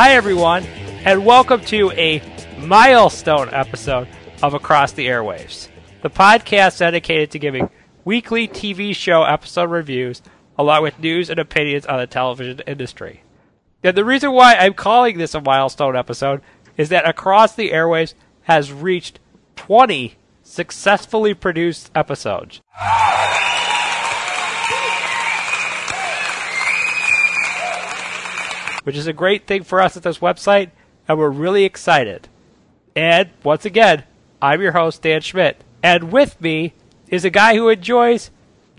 Hi, everyone, and welcome to a milestone episode of Across the Airwaves, the podcast dedicated to giving weekly TV show episode reviews along with news and opinions on the television industry. And the reason why I'm calling this a milestone episode is that Across the Airwaves has reached 20 successfully produced episodes. Which is a great thing for us at this website, and we're really excited. And once again, I'm your host, Dan Schmidt, and with me is a guy who enjoys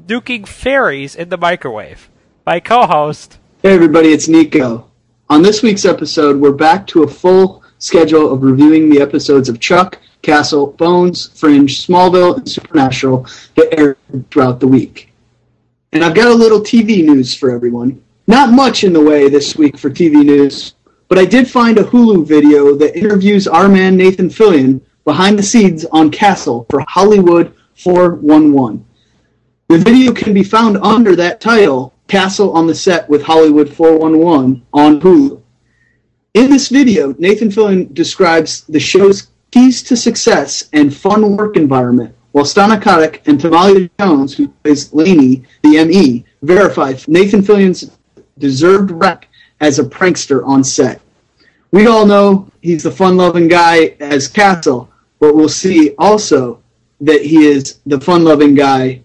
nuking fairies in the microwave. My co host, Hey everybody, it's Nico. On this week's episode, we're back to a full schedule of reviewing the episodes of Chuck, Castle, Bones, Fringe, Smallville, and Supernatural that aired throughout the week. And I've got a little TV news for everyone. Not much in the way this week for TV news, but I did find a Hulu video that interviews our man Nathan Fillion behind the scenes on Castle for Hollywood 411. The video can be found under that title, Castle on the Set with Hollywood 411, on Hulu. In this video, Nathan Fillion describes the show's keys to success and fun work environment, while Stana Katic and Tamala Jones, who plays Lanie, the ME, verify Nathan Fillion's deserved rep as a prankster on set. We all know he's the fun-loving guy as Castle, but we'll see also that he is the fun-loving guy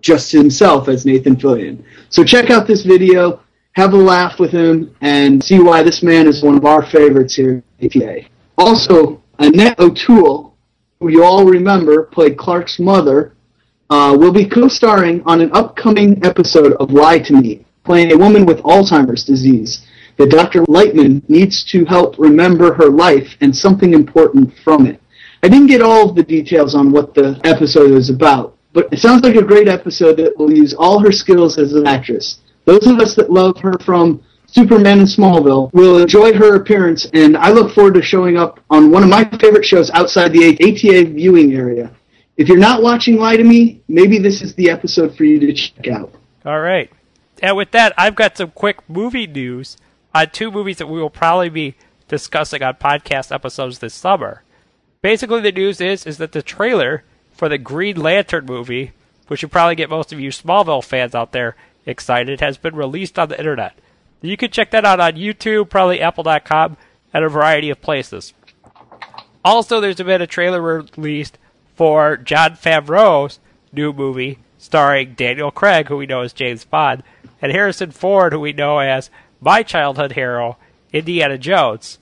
just himself as Nathan Fillion. So check out this video, have a laugh with him, and see why this man is one of our favorites here at ATA. Also, Annette O'Toole, who you all remember played Clark's mother, uh, will be co-starring on an upcoming episode of Lie to Me, playing a woman with Alzheimer's disease that Dr. Lightman needs to help remember her life and something important from it. I didn't get all of the details on what the episode is about, but it sounds like a great episode that will use all her skills as an actress. Those of us that love her from Superman and Smallville will enjoy her appearance, and I look forward to showing up on one of my favorite shows outside the ATA viewing area. If you're not watching Lie to Me, maybe this is the episode for you to check out. All right. And with that, I've got some quick movie news on two movies that we will probably be discussing on podcast episodes this summer. Basically, the news is is that the trailer for the Green Lantern movie, which should probably get most of you Smallville fans out there excited, has been released on the internet. You can check that out on YouTube, probably Apple.com, and a variety of places. Also, there's been a trailer released for Jon Favreau's new movie starring Daniel Craig, who we know as James Bond, and Harrison Ford, who we know as my childhood hero, Indiana Jones.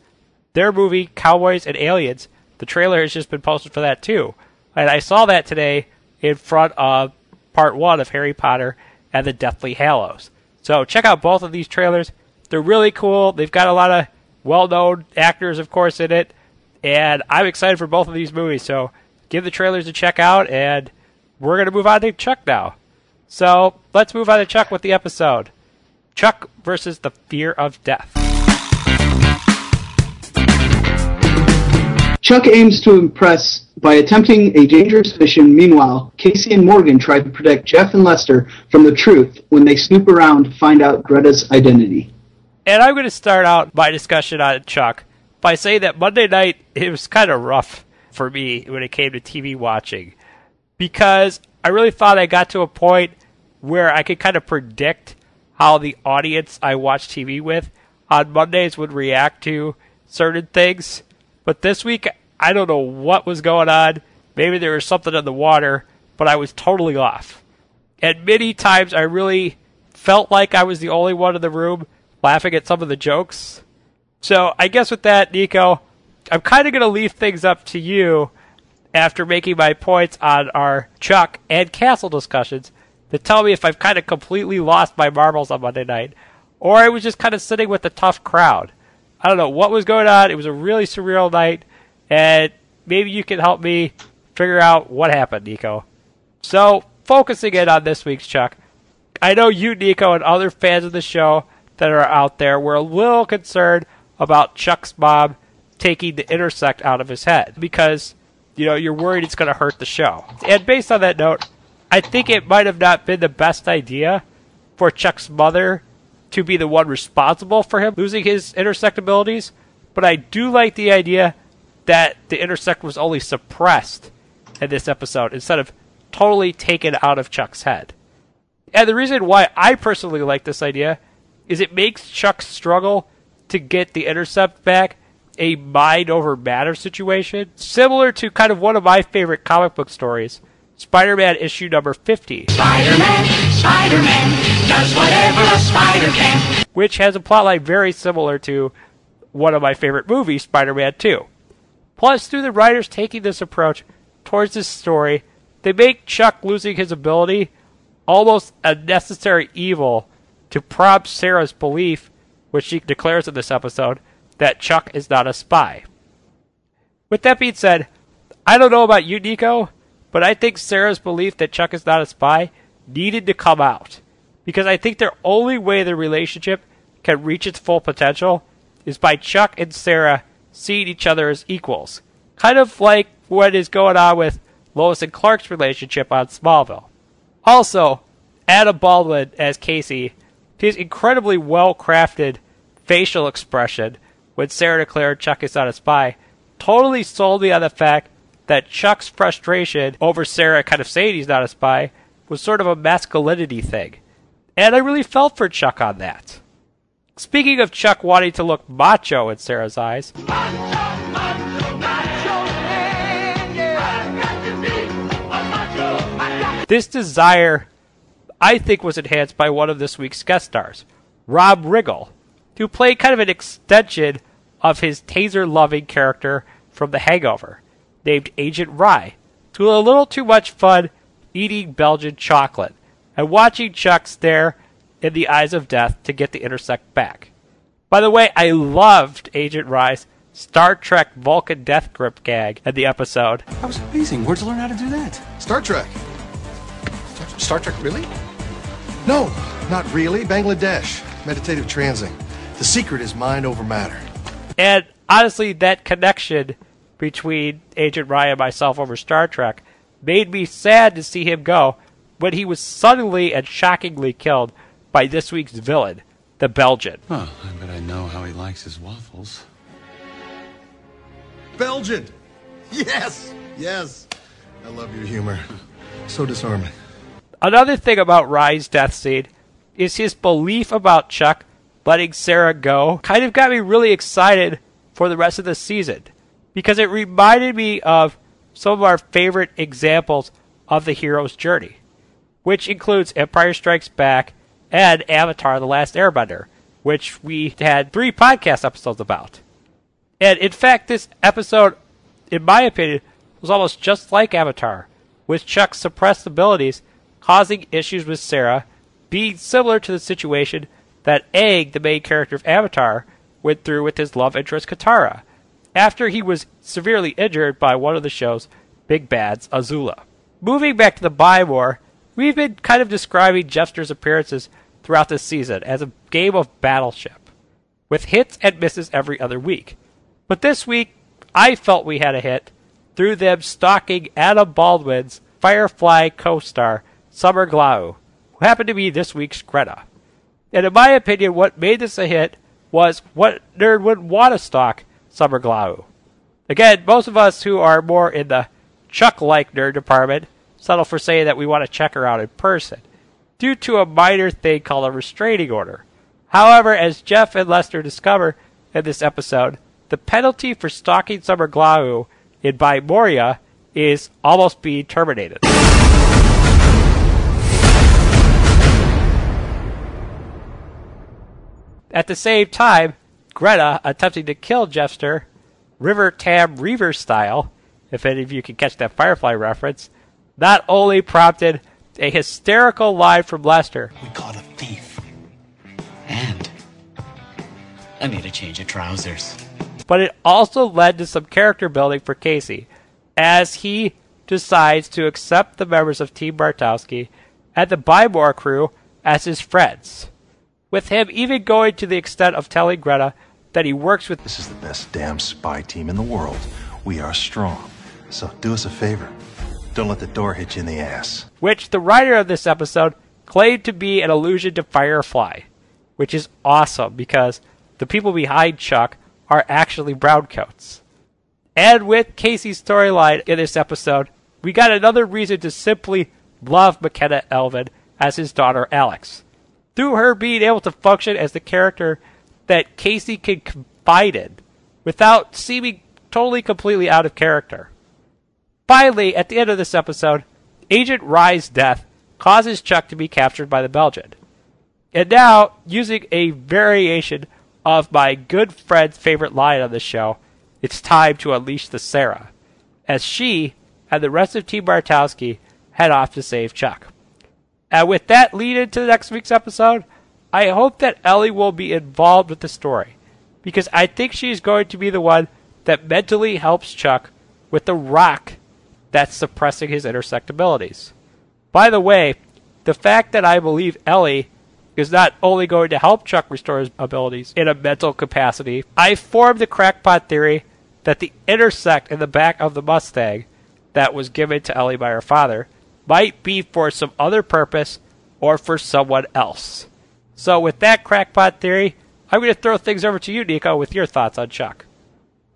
Their movie, Cowboys and Aliens, the trailer has just been posted for that too. And I saw that today in front of part one of Harry Potter and the Deathly Hallows. So check out both of these trailers. They're really cool. They've got a lot of well known actors, of course, in it. And I'm excited for both of these movies. So give the trailers a check out. And we're going to move on to Chuck now. So let's move on to Chuck with the episode Chuck versus the Fear of Death. Chuck aims to impress by attempting a dangerous mission. Meanwhile, Casey and Morgan try to protect Jeff and Lester from the truth when they snoop around to find out Greta's identity. And I'm going to start out my discussion on Chuck by saying that Monday night it was kind of rough for me when it came to TV watching because I really thought I got to a point where I could kind of predict how the audience I watch TV with on Mondays would react to certain things. But this week, I don't know what was going on. Maybe there was something in the water, but I was totally off. And many times I really felt like I was the only one in the room laughing at some of the jokes. So I guess with that, Nico, I'm kind of going to leave things up to you after making my points on our Chuck and Castle discussions to tell me if I've kind of completely lost my marbles on Monday night or I was just kind of sitting with a tough crowd. I don't know what was going on. It was a really surreal night, and maybe you can help me figure out what happened, Nico. So, focusing in on this week's Chuck, I know you, Nico, and other fans of the show that are out there were a little concerned about Chuck's mom taking the intersect out of his head because, you know, you're worried it's going to hurt the show. And based on that note, I think it might have not been the best idea for Chuck's mother to be the one responsible for him losing his intersect abilities, but I do like the idea that the intersect was only suppressed in this episode instead of totally taken out of Chuck's head. And the reason why I personally like this idea is it makes Chuck struggle to get the intersect back a mind over matter situation, similar to kind of one of my favorite comic book stories, Spider Man issue number 50. Spider Man, Spider Man, does whatever a spider can. Which has a plotline very similar to one of my favorite movies, Spider Man 2. Plus, through the writers taking this approach towards this story, they make Chuck losing his ability almost a necessary evil to prompt Sarah's belief, which she declares in this episode, that Chuck is not a spy. With that being said, I don't know about you, Nico, but I think Sarah's belief that Chuck is not a spy needed to come out. Because I think the only way the relationship can reach its full potential is by Chuck and Sarah seeing each other as equals. Kind of like what is going on with Lois and Clark's relationship on Smallville. Also, Adam Baldwin as Casey, his incredibly well crafted facial expression when Sarah declared Chuck is not a spy totally sold me on the fact that Chuck's frustration over Sarah kind of saying he's not a spy was sort of a masculinity thing. And I really felt for Chuck on that. Speaking of Chuck wanting to look macho in Sarah's eyes, this desire, I think, was enhanced by one of this week's guest stars, Rob Riggle, who played kind of an extension of his taser loving character from The Hangover named Agent Rye, to a little too much fun eating Belgian chocolate and watching Chuck stare in the eyes of death to get the intersect back. By the way, I loved Agent Rye's Star Trek Vulcan death grip gag in the episode. That was amazing. Where'd you learn how to do that? Star Trek. Star, Star Trek, really? No, not really. Bangladesh. Meditative transing. The secret is mind over matter. And honestly, that connection between Agent Rye and myself over Star Trek made me sad to see him go when he was suddenly and shockingly killed by this week's villain, the Belgian. Oh, I bet I know how he likes his waffles. Belgian! Yes! Yes! I love your humor. So disarming. Another thing about Rye's death scene is his belief about Chuck letting Sarah go kind of got me really excited for the rest of the season because it reminded me of some of our favorite examples of the hero's journey, which includes Empire Strikes Back and Avatar The Last Airbender, which we had three podcast episodes about. And in fact, this episode, in my opinion, was almost just like Avatar, with Chuck's suppressed abilities causing issues with Sarah, being similar to the situation that Aang, the main character of Avatar, went through with his love interest Katara, after he was severely injured by one of the show's big bads, Azula. Moving back to the Buy More, we've been kind of describing Jeffster's appearances throughout this season as a game of battleship, with hits and misses every other week. But this week, I felt we had a hit through them stalking Adam Baldwin's Firefly co-star, Summer Glau, who happened to be this week's Greta. And in my opinion, what made this a hit was what nerd would want to stalk Summer Glau. Again, most of us who are more in the Chuck-like nerd department settle for saying that we want to check her out in person, due to a minor thing called a restraining order. However, as Jeff and Lester discover in this episode, the penalty for stalking Summer Glau in By Moria is almost being terminated. At the same time, Greta attempting to kill Jeffster, River Tam Reaver style, if any of you can catch that Firefly reference, not only prompted a hysterical line from Lester, We caught a thief. And I need a change of trousers. but it also led to some character building for Casey as he decides to accept the members of Team Bartowski and the Buy More crew as his friends. With him even going to the extent of telling Greta that he works with This is the best damn spy team in the world. We are strong. So do us a favor. Don't let the door hit you in the ass. which the writer of this episode claimed to be an allusion to Firefly, which is awesome because the people behind Chuck are actually browncoats. And with Casey's storyline in this episode, we got another reason to simply love Mekenna Melvin as his daughter Alex. Through her being able to function as the character that Casey can confide in without seeming totally completely out of character. Finally, at the end of this episode, Agent Rye's death causes Chuck to be captured by the Belgian. And now, using a variation of my good friend's favorite line on the show, it's time to unleash the Sarah, as she and the rest of Team Bartowski head off to save Chuck. And with that lead into next week's episode, I hope that Ellie will be involved with the story, because I think she's going to be the one that mentally helps Chuck with the rock that's suppressing his intersect abilities. By the way, the fact that I believe Ellie is not only going to help Chuck restore his abilities in a mental capacity, I formed the crackpot theory that the intersect in the back of the Mustang that was given to Ellie by her father might be for some other purpose or for someone else. So, with that crackpot theory, I'm going to throw things over to you, Nico, with your thoughts on Chuck.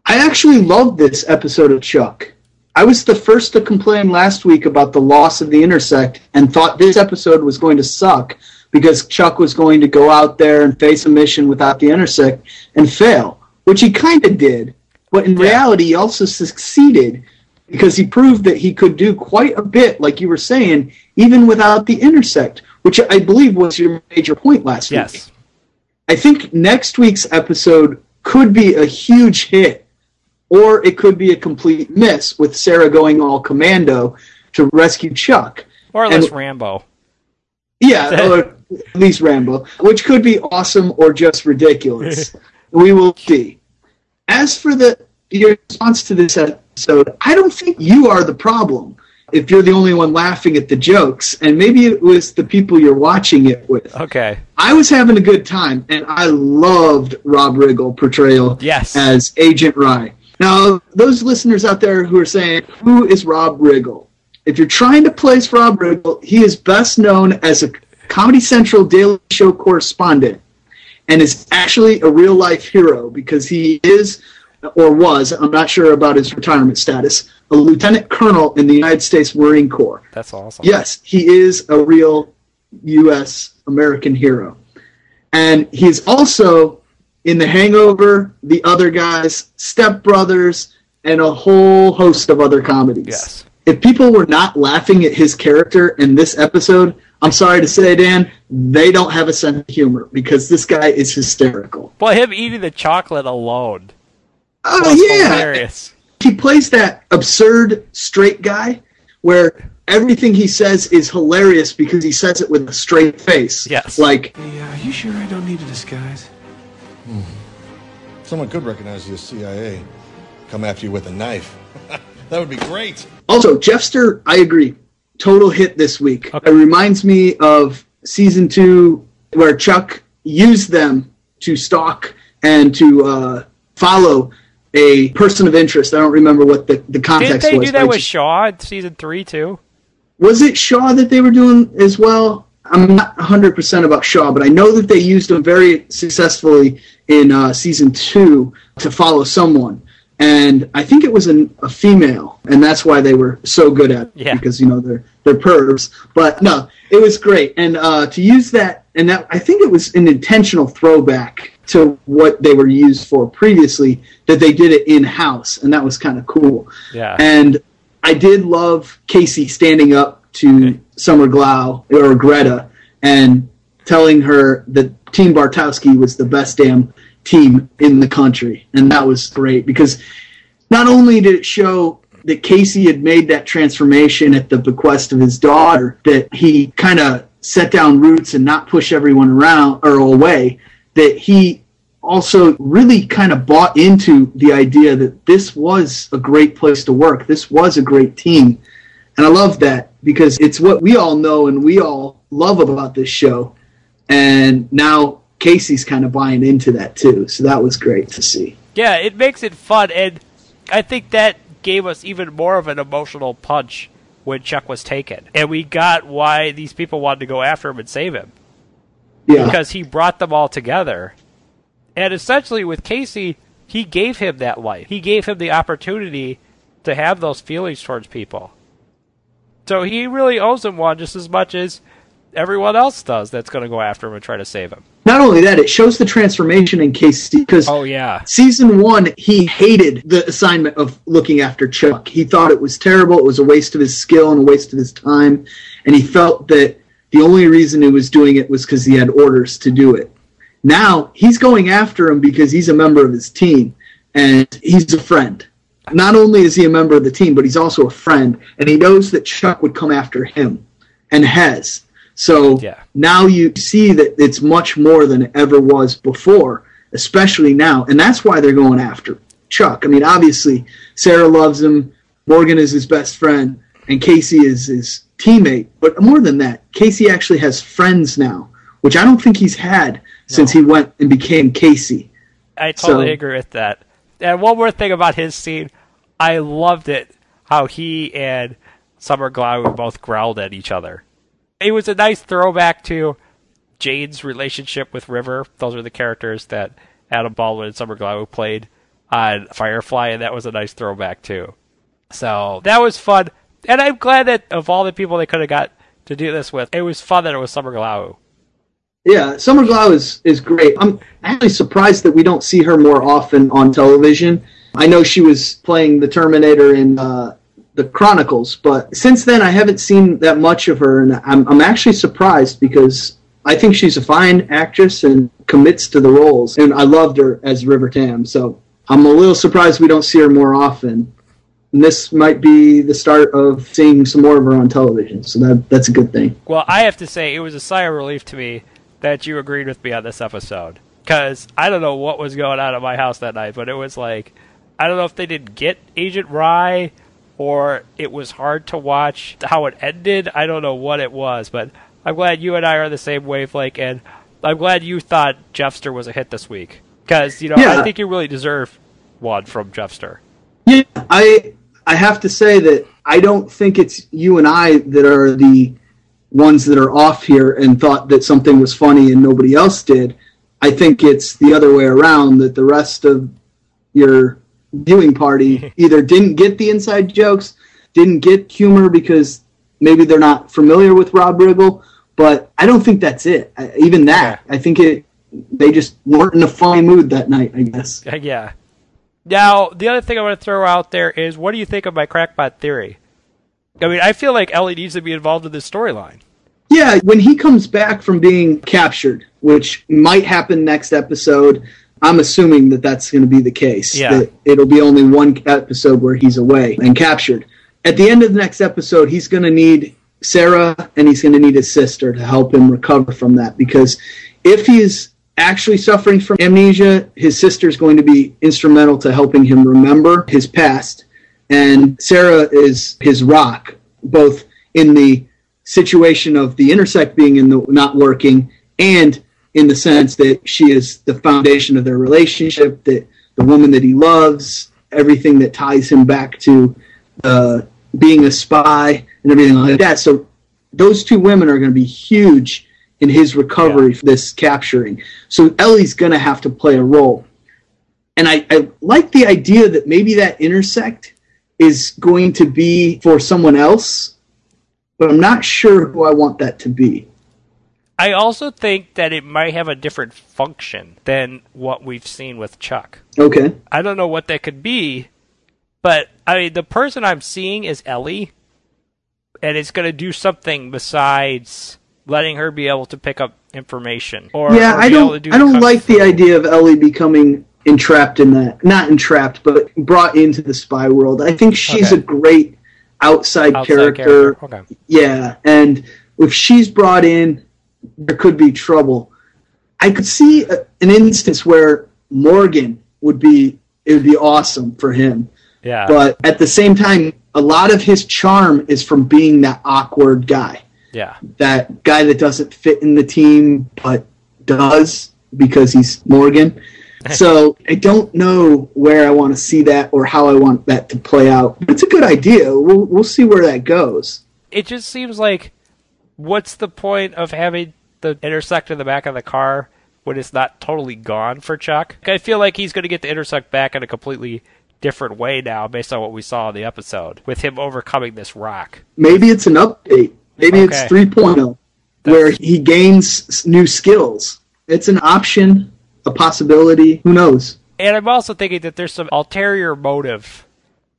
I actually loved this episode of Chuck. I was the first to complain last week about the loss of the intersect and thought this episode was going to suck because Chuck was going to go out there and face a mission without the intersect and fail, which he kind of did. But in reality, he also succeeded because he proved that he could do quite a bit, like you were saying, even without the intersect, which I believe was your major point last week. Yes. I think next week's episode could be a huge hit, or it could be a complete miss with Sarah going all commando to rescue Chuck. More or less And- Rambo. Yeah, or at least Rambo, which could be awesome or just ridiculous. we will see. As for the your response to this episode, I don't think you are the problem. If you're the only one laughing at the jokes, and maybe it was the people you're watching it with. Okay. I was having a good time, and I loved Rob Riggle portrayal Yes. as Agent Rye. Now, those listeners out there who are saying, "Who is Rob Riggle?" If you're trying to place Rob Riggle, he is best known as a Comedy Central Daily Show correspondent, and is actually a real life hero because he is, or was, I'm not sure about his retirement status, a lieutenant colonel in the United States Marine Corps. That's awesome. Yes, he is a real U.S. American hero. And he's also in The Hangover, The Other Guys, Step Brothers, and a whole host of other comedies. Yes. If people were not laughing at his character in this episode, I'm sorry to say, Dan, they don't have a sense of humor because this guy is hysterical. Well, him eating the chocolate alone Oh, was yeah. hilarious. he plays that absurd straight guy where everything he says is hilarious because he says it with a straight face. Yes. Like, Yeah, are you sure I don't need a disguise? Someone could recognize you as CIA. Come after you with a knife. that would be great. also, Jeffster, I agree. Total hit this week. Okay. It reminds me of season two where Chuck used them to stalk and to uh, follow a person of interest. I don't remember what the, the Didn't context they was. do that with just- Shaw season three too? was it Shaw that they were doing as well? I'm not 100% about Shaw, but I know that they used him very successfully in uh, season two to follow someone. And I think it was an, a female, and that's why they were so good at it Yeah. because you know they're they're pervs. But no, it was great, and uh, to use that, and that I think it was an intentional throwback to what they were used for previously. That they did it in house, and that was kind of cool. Yeah. And I did love Casey standing up to Summer Glau or Greta and telling her that Team Bartowski was the best damn team in the country. And that was great because not only did it show that Casey had made that transformation at the bequest of his daughter, that he kind of set down roots and not push everyone around or away, that he also really kind of bought into the idea that this was a great place to work. This was a great team. And I love that because it's what we all know and we all love about this show. And now Casey's kind of buying into that too. So that was great to see. Yeah, it makes it fun, and I think that gave us even more of an emotional punch when Chuck was taken. And we got why these people wanted to go after him and save him. Yeah. Because he brought them all together. And essentially, with Casey, he gave him that life. He gave him the opportunity to have those feelings towards people. So he really owes him one just as much as everyone else does that's going to go after him and try to save him. Not only that, it shows the transformation in Casey because Oh, yeah. season one, he hated the assignment of looking after Chuck. He thought it was terrible. It was a waste of his skill and a waste of his time. And he felt that the only reason he was doing it was because he had orders to do it. Now he's going after him because he's a member of his team and he's a friend. Not only is he a member of the team, but he's also a friend. And he knows that Chuck would come after him and has. So Yeah. now you see that it's much more than it ever was before, especially now. And that's why they're going after Chuck. I mean, obviously, Sarah loves him, Morgan is his best friend, and Casey is his teammate. But more than that, Casey actually has friends now, which I don't think he's had since he went and became Casey. I totally So- agree with that. And one more thing about his scene, I loved it how he and Summer Glau both growled at each other. It was a nice throwback to Jayne's relationship with River. Those are the characters that Adam Baldwin and Summer Glau played on Firefly, and that was a nice throwback too. So that was fun, and I'm glad that of all the people they could have got to do this with, it was fun that it was Summer Glau. Yeah, Summer Glau is, is great. I'm actually surprised that we don't see her more often on television. I know she was playing the Terminator in uh, the Chronicles, but since then I haven't seen that much of her, and I'm, I'm actually surprised because I think she's a fine actress and commits to the roles, and I loved her as River Tam, so I'm a little surprised we don't see her more often. And this might be the start of seeing some more of her on television, so that that's a good thing. Well, I have to say, it was a sigh of relief to me that you agreed with me on this episode. Because I don't know what was going on at my house that night, but it was like, I don't know if they didn't get Agent Rye or it was hard to watch how it ended. I don't know what it was, but I'm glad you and I are the same wavelength, and I'm glad you thought Jeffster was a hit this week. Because, you know, Yeah. I think you really deserve one from Jeffster. Yeah, I I have to say that I don't think it's you and I that are the ones that are off here and thought that something was funny and nobody else did. I think it's the other way around that the rest of your viewing party either didn't get the inside jokes, didn't get humor because maybe they're not familiar with Rob Riggle, but I don't think that's it. I, even that, I think it they just weren't in a funny mood that night, I guess. Yeah. Now, the other thing I want to throw out there is what do you think of my crackpot theory? I mean, I feel like Ellie needs to be involved in this storyline. Yeah, when he comes back from being captured, which might happen next episode, I'm assuming that that's going to be the case. Yeah. It'll be only one episode where he's away and captured. At the end of the next episode, he's going to need Sarah and he's going to need his sister to help him recover from that because if he's actually suffering from amnesia, his sister is going to be instrumental to helping him remember his past. And Sarah is his rock, both in the situation of the intersect being in the not working and in the sense that she is the foundation of their relationship, that the woman that he loves, everything that ties him back to uh, being a spy and everything like that. So those two women are going to be huge in his recovery for this capturing. So Ellie's going to have to play a role. And I, I like the idea that maybe that intersect is going to be for someone else, but I'm not sure who I want that to be. I also think that it might have a different function than what we've seen with Chuck. Okay. I don't know what that could be, but I mean, the person I'm seeing is Ellie, and it's going to do something besides letting her be able to pick up information. Or yeah, or I be able don't. to do I don't like the idea of Ellie becoming entrapped in that. Not entrapped, but brought into the spy world. I think she's Okay. a great outside, Outside character. Okay. Yeah, and if she's brought in, there could be trouble. I could see a, an instance where Morgan would be it would be awesome for him. Yeah. But at the same time, a lot of his charm is from being that awkward guy, yeah. that guy that doesn't fit in the team but does because he's Morgan. So I don't know where I want to see that or how I want that to play out. But it's a good idea. We'll we'll see where that goes. It just seems like what's the point of having the intersect in the back of the car when it's not totally gone for Chuck? I feel like he's going to get the intersect back in a completely different way now based on what we saw in the episode with him overcoming this rock. Maybe it's an update. Maybe Okay. it's 3.0 where he gains new skills. It's an option, a possibility. Who knows? And I'm also thinking that there's some ulterior motive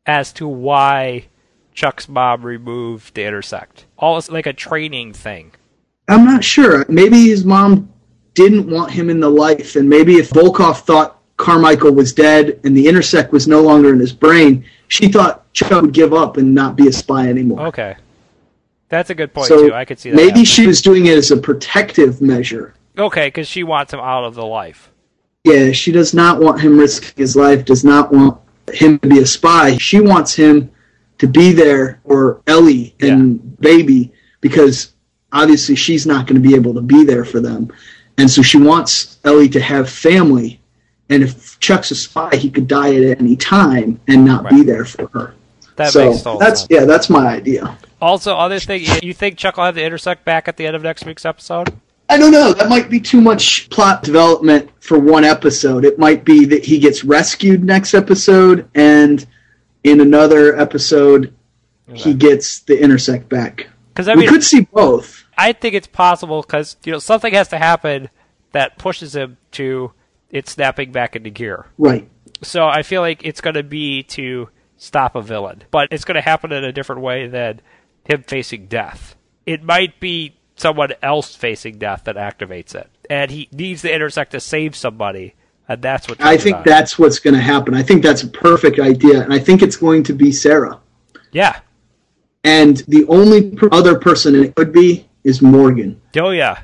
as to why Chuck's mom removed the intersect. Almost like a training thing. I'm not sure. Maybe his mom didn't want him in the life, and maybe if Volkov thought Carmichael was dead and the intersect was no longer in his brain, she thought Chuck would give up and not be a spy anymore. Okay. That's a good point, so too. I could see that. maybe happening. she was doing it as a protective measure. Okay, because she wants him out of the life. Yeah, she does not want him risking his life, does not want him to be a spy. She wants him to be there for Ellie and Baby because obviously she's not going to be able to be there for them. And so she wants Ellie to have family. And if Chuck's a spy, he could die at any time and not be there for her. That so that's sense. yeah, that's my idea. Also, other thing, you think Chuck will have the intersect back at the end of next week's episode? I don't know. That might be too much plot development for one episode. It might be that he gets rescued next episode, and in another episode, he gets the intersect back. Because I mean, we could see both. I think it's possible because you know something has to happen that pushes him to it snapping back into gear. Right. So I feel like it's going to be to stop a villain, but it's going to happen in a different way than him facing death. It might be someone else facing death that activates it, and he needs the intersect to save somebody, and that's what. I think on. that's what's going to happen. I think that's a perfect idea, and I think it's going to be Sarah. Yeah. And the only other person it could be is Morgan. Oh yeah.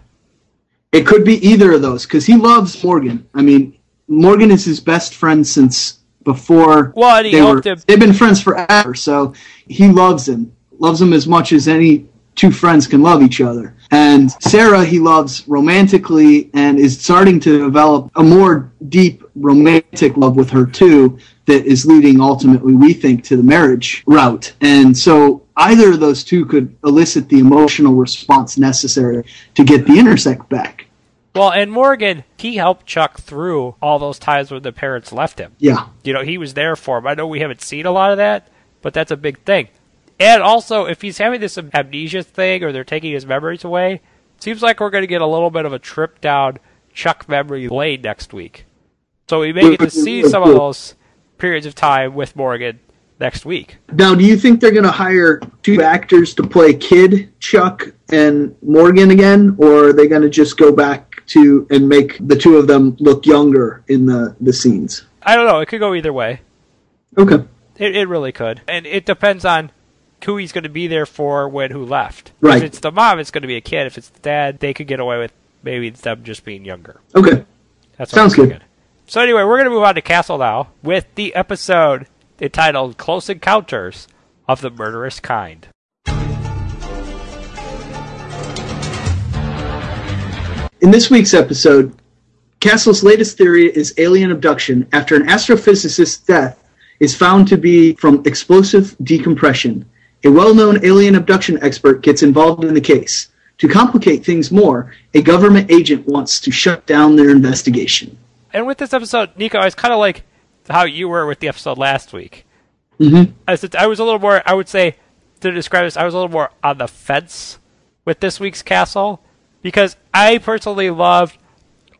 It could be either of those because he loves Morgan. I mean, Morgan is his best friend since before. Well, and he they were, him- They've been friends forever, so he loves him. Loves him as much as any two friends can love each other. And Sarah, he loves romantically and is starting to develop a more deep romantic love with her too. That is leading ultimately, we think, to the marriage route. And so either of those two could elicit the emotional response necessary to get the intersect back. Well, and Morgan, he helped Chuck through all those times when the parents left him. Yeah. You know, he was there for him. I know we haven't seen a lot of that, but that's a big thing. And also, if he's having this amnesia thing or they're taking his memories away, seems like we're going to get a little bit of a trip down Chuck memory lane next week. So we may get to see some of those periods of time with Morgan next week. Now, do you think they're going to hire two actors to play Kid, Chuck, and Morgan again, or are they going to just go back to and make the two of them look younger in the the scenes? I don't know. It could go either way. Okay. It, it really could. And it depends on who he's going to be there for when who left. Right. If it's the mom, it's going to be a kid. If it's the dad, they could get away with maybe them just being younger. Okay. That Sounds good. So anyway, we're going to move on to Castle now with the episode entitled "Close Encounters of the Murderous Kind." In this week's episode, Castle's latest theory is alien abduction after an astrophysicist's death is found to be from explosive decompression. A well known alien abduction expert gets involved in the case. To complicate things more, a government agent wants to shut down their investigation. And with this episode, Nico, I was kind of like how you were with the episode last week. Mm-hmm. I, said, I was a little more, I would say, to describe this, I was a little more on the fence with this week's Castle because I personally loved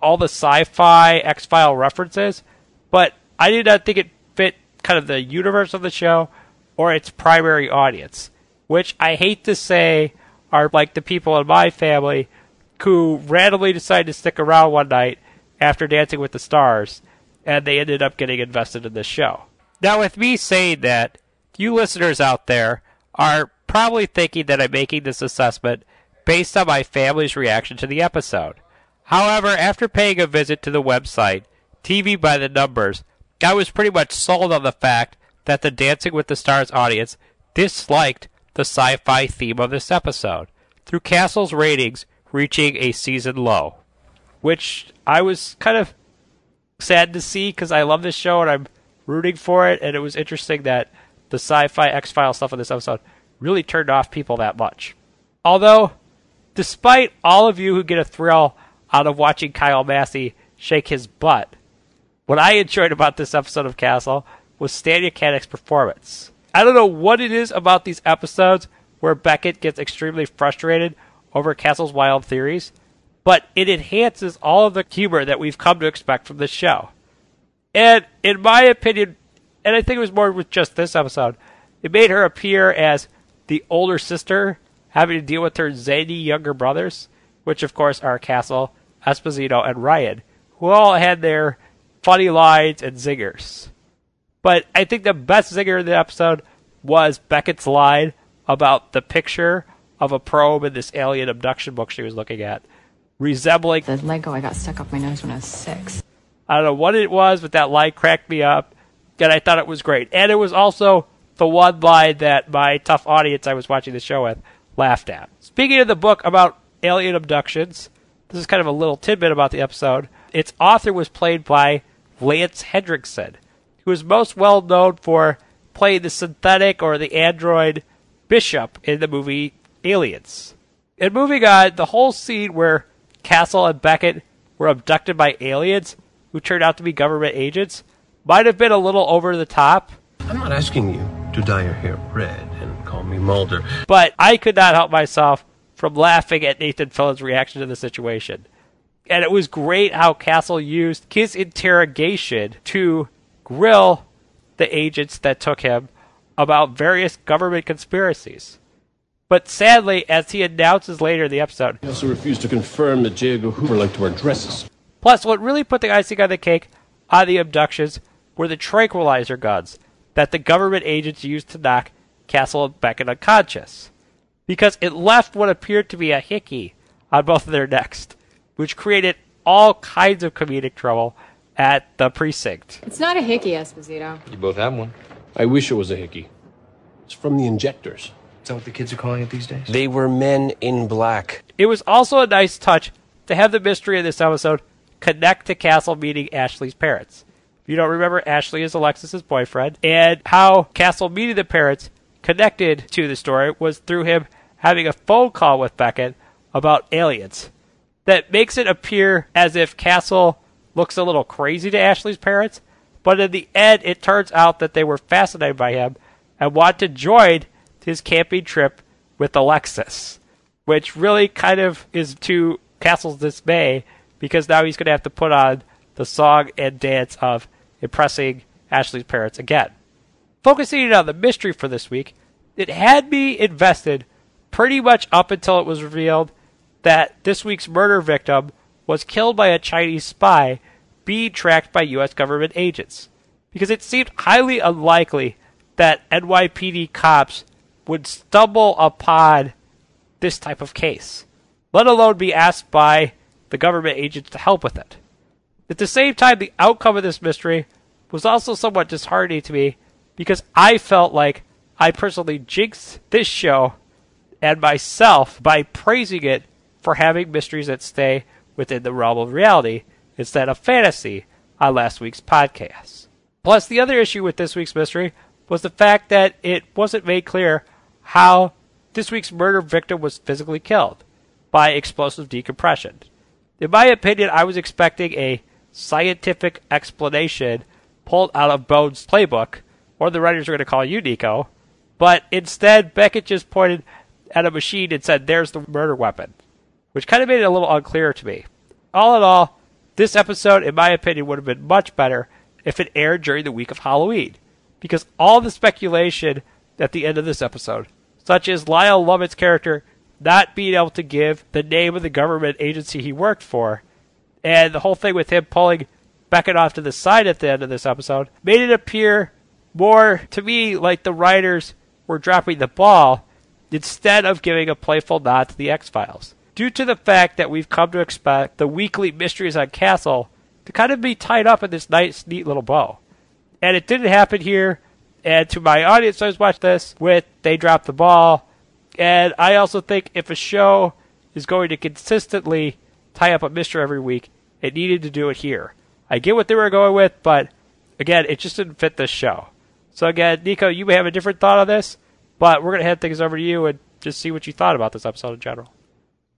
all the sci-fi X File references, but I did not think it fit kind of the universe of the show or its primary audience, which I hate to say are like the people in my family who randomly decided to stick around one night after Dancing with the Stars, and they ended up getting invested in this show. Now, with me saying that, you listeners out there are probably thinking that I'm making this assessment based on my family's reaction to the episode. However, after paying a visit to the website, TV by the numbers, I was pretty much sold on the fact that the Dancing with the Stars audience disliked the sci fi theme of this episode, through Castle's ratings reaching a season low. Which I was kind of sad to see because I love this show and I'm rooting for it, and it was interesting that the sci fi X File stuff in this episode really turned off people that much. Although, despite all of you who get a thrill out of watching Kyle Massey shake his butt, what I enjoyed about this episode of Castle was Stana Katic's performance. I don't know what it is about these episodes where Beckett gets extremely frustrated over Castle's wild theories, but it enhances all of the humor that we've come to expect from this show. And in my opinion, and I think it was more with just this episode, it made her appear as the older sister having to deal with her zany younger brothers, which of course are Castle, Esposito, and Ryan, who all had their funny lines and zingers. But I think the best zinger in the episode was Beckett's line about the picture of a probe in this alien abduction book she was looking at, resembling The Lego I got stuck up my nose when I was six. I don't know what it was, but that line cracked me up, and I thought it was great. And it was also the one line that my tough audience I was watching the show with laughed at. Speaking of the book about alien abductions, this is kind of a little tidbit about the episode. Its author was played by Lance Hendrickson, who is most well known for playing the synthetic or the android Bishop in the movie Aliens. And moving on, the whole scene where Castle and Beckett were abducted by aliens who turned out to be government agents might have been a little over the top, I'm not asking you to dye your hair red and call me Mulder. but I could not help myself from laughing at Nathan Fillion's reaction to the situation. And it was great how Castle used his interrogation to grill the agents that took him about various government conspiracies. But sadly, as he announces later in the episode, He also refused to confirm that J. Edgar Hoover liked to wear dresses. Plus, what really put the icing on the cake on the abductions were the tranquilizer guns that the government agents used to knock Castle and Beckett unconscious. Because it left what appeared to be a hickey on both of their necks, which created all kinds of comedic trouble at the precinct. It's not a hickey, Esposito. You both have one. I wish it was a hickey. It's from the injectors. Is that what the kids are calling it these days? They were men in black. It was also a nice touch to have the mystery of this episode connect to Castle meeting Ashley's parents. If you don't remember, Ashley is Alexis's boyfriend, and how Castle meeting the parents connected to the story was through him having a phone call with Beckett about aliens. That makes it appear as if Castle looks a little crazy to Ashley's parents, but in the end, it turns out that they were fascinated by him and want to join his camping trip with Alexis, which really kind of is to Castle's dismay because now he's going to have to put on the song and dance of impressing Ashley's parents again. Focusing on the mystery for this week, it had me invested pretty much up until it was revealed that this week's murder victim was killed by a Chinese spy being tracked by U.S. government agents. Because it seemed highly unlikely that NYPD cops would stumble upon this type of case, let alone be asked by the government agents to help with it. At the same time, the outcome of this mystery was also somewhat disheartening to me because I felt like I personally jinxed this show and myself by praising it for having mysteries that stay within the realm of reality instead of fantasy on last week's podcast. Plus, the other issue with this week's mystery was the fact that it wasn't made clear how this week's murder victim was physically killed by explosive decompression. In my opinion, I was expecting a scientific explanation pulled out of Bones' playbook, or the writers are going to call you, Nico, but instead, Beckett just pointed at a machine and said, There's the murder weapon, which kind of made it a little unclear to me. All in all, this episode, in my opinion, would have been much better if it aired during the week of Halloween, because all the speculation at the end of this episode, such as Lyle Lovett's character not being able to give the name of the government agency he worked for, and the whole thing with him pulling Beckett off to the side at the end of this episode, made it appear more to me like the writers were dropping the ball instead of giving a playful nod to the X Files. Due to the fact that we've come to expect the weekly Mysteries on Castle to kind of be tied up in this nice, neat little bow. And it didn't happen here. And to my audience, I was watching this with they dropped the ball. And I also think if a show is going to consistently tie up a mystery every week, it needed to do it here. I get what they were going with, but again, it just didn't fit this show. So again, Nico, you may have a different thought on this, but we're gonna hand things over to you and just see what you thought about this episode in general.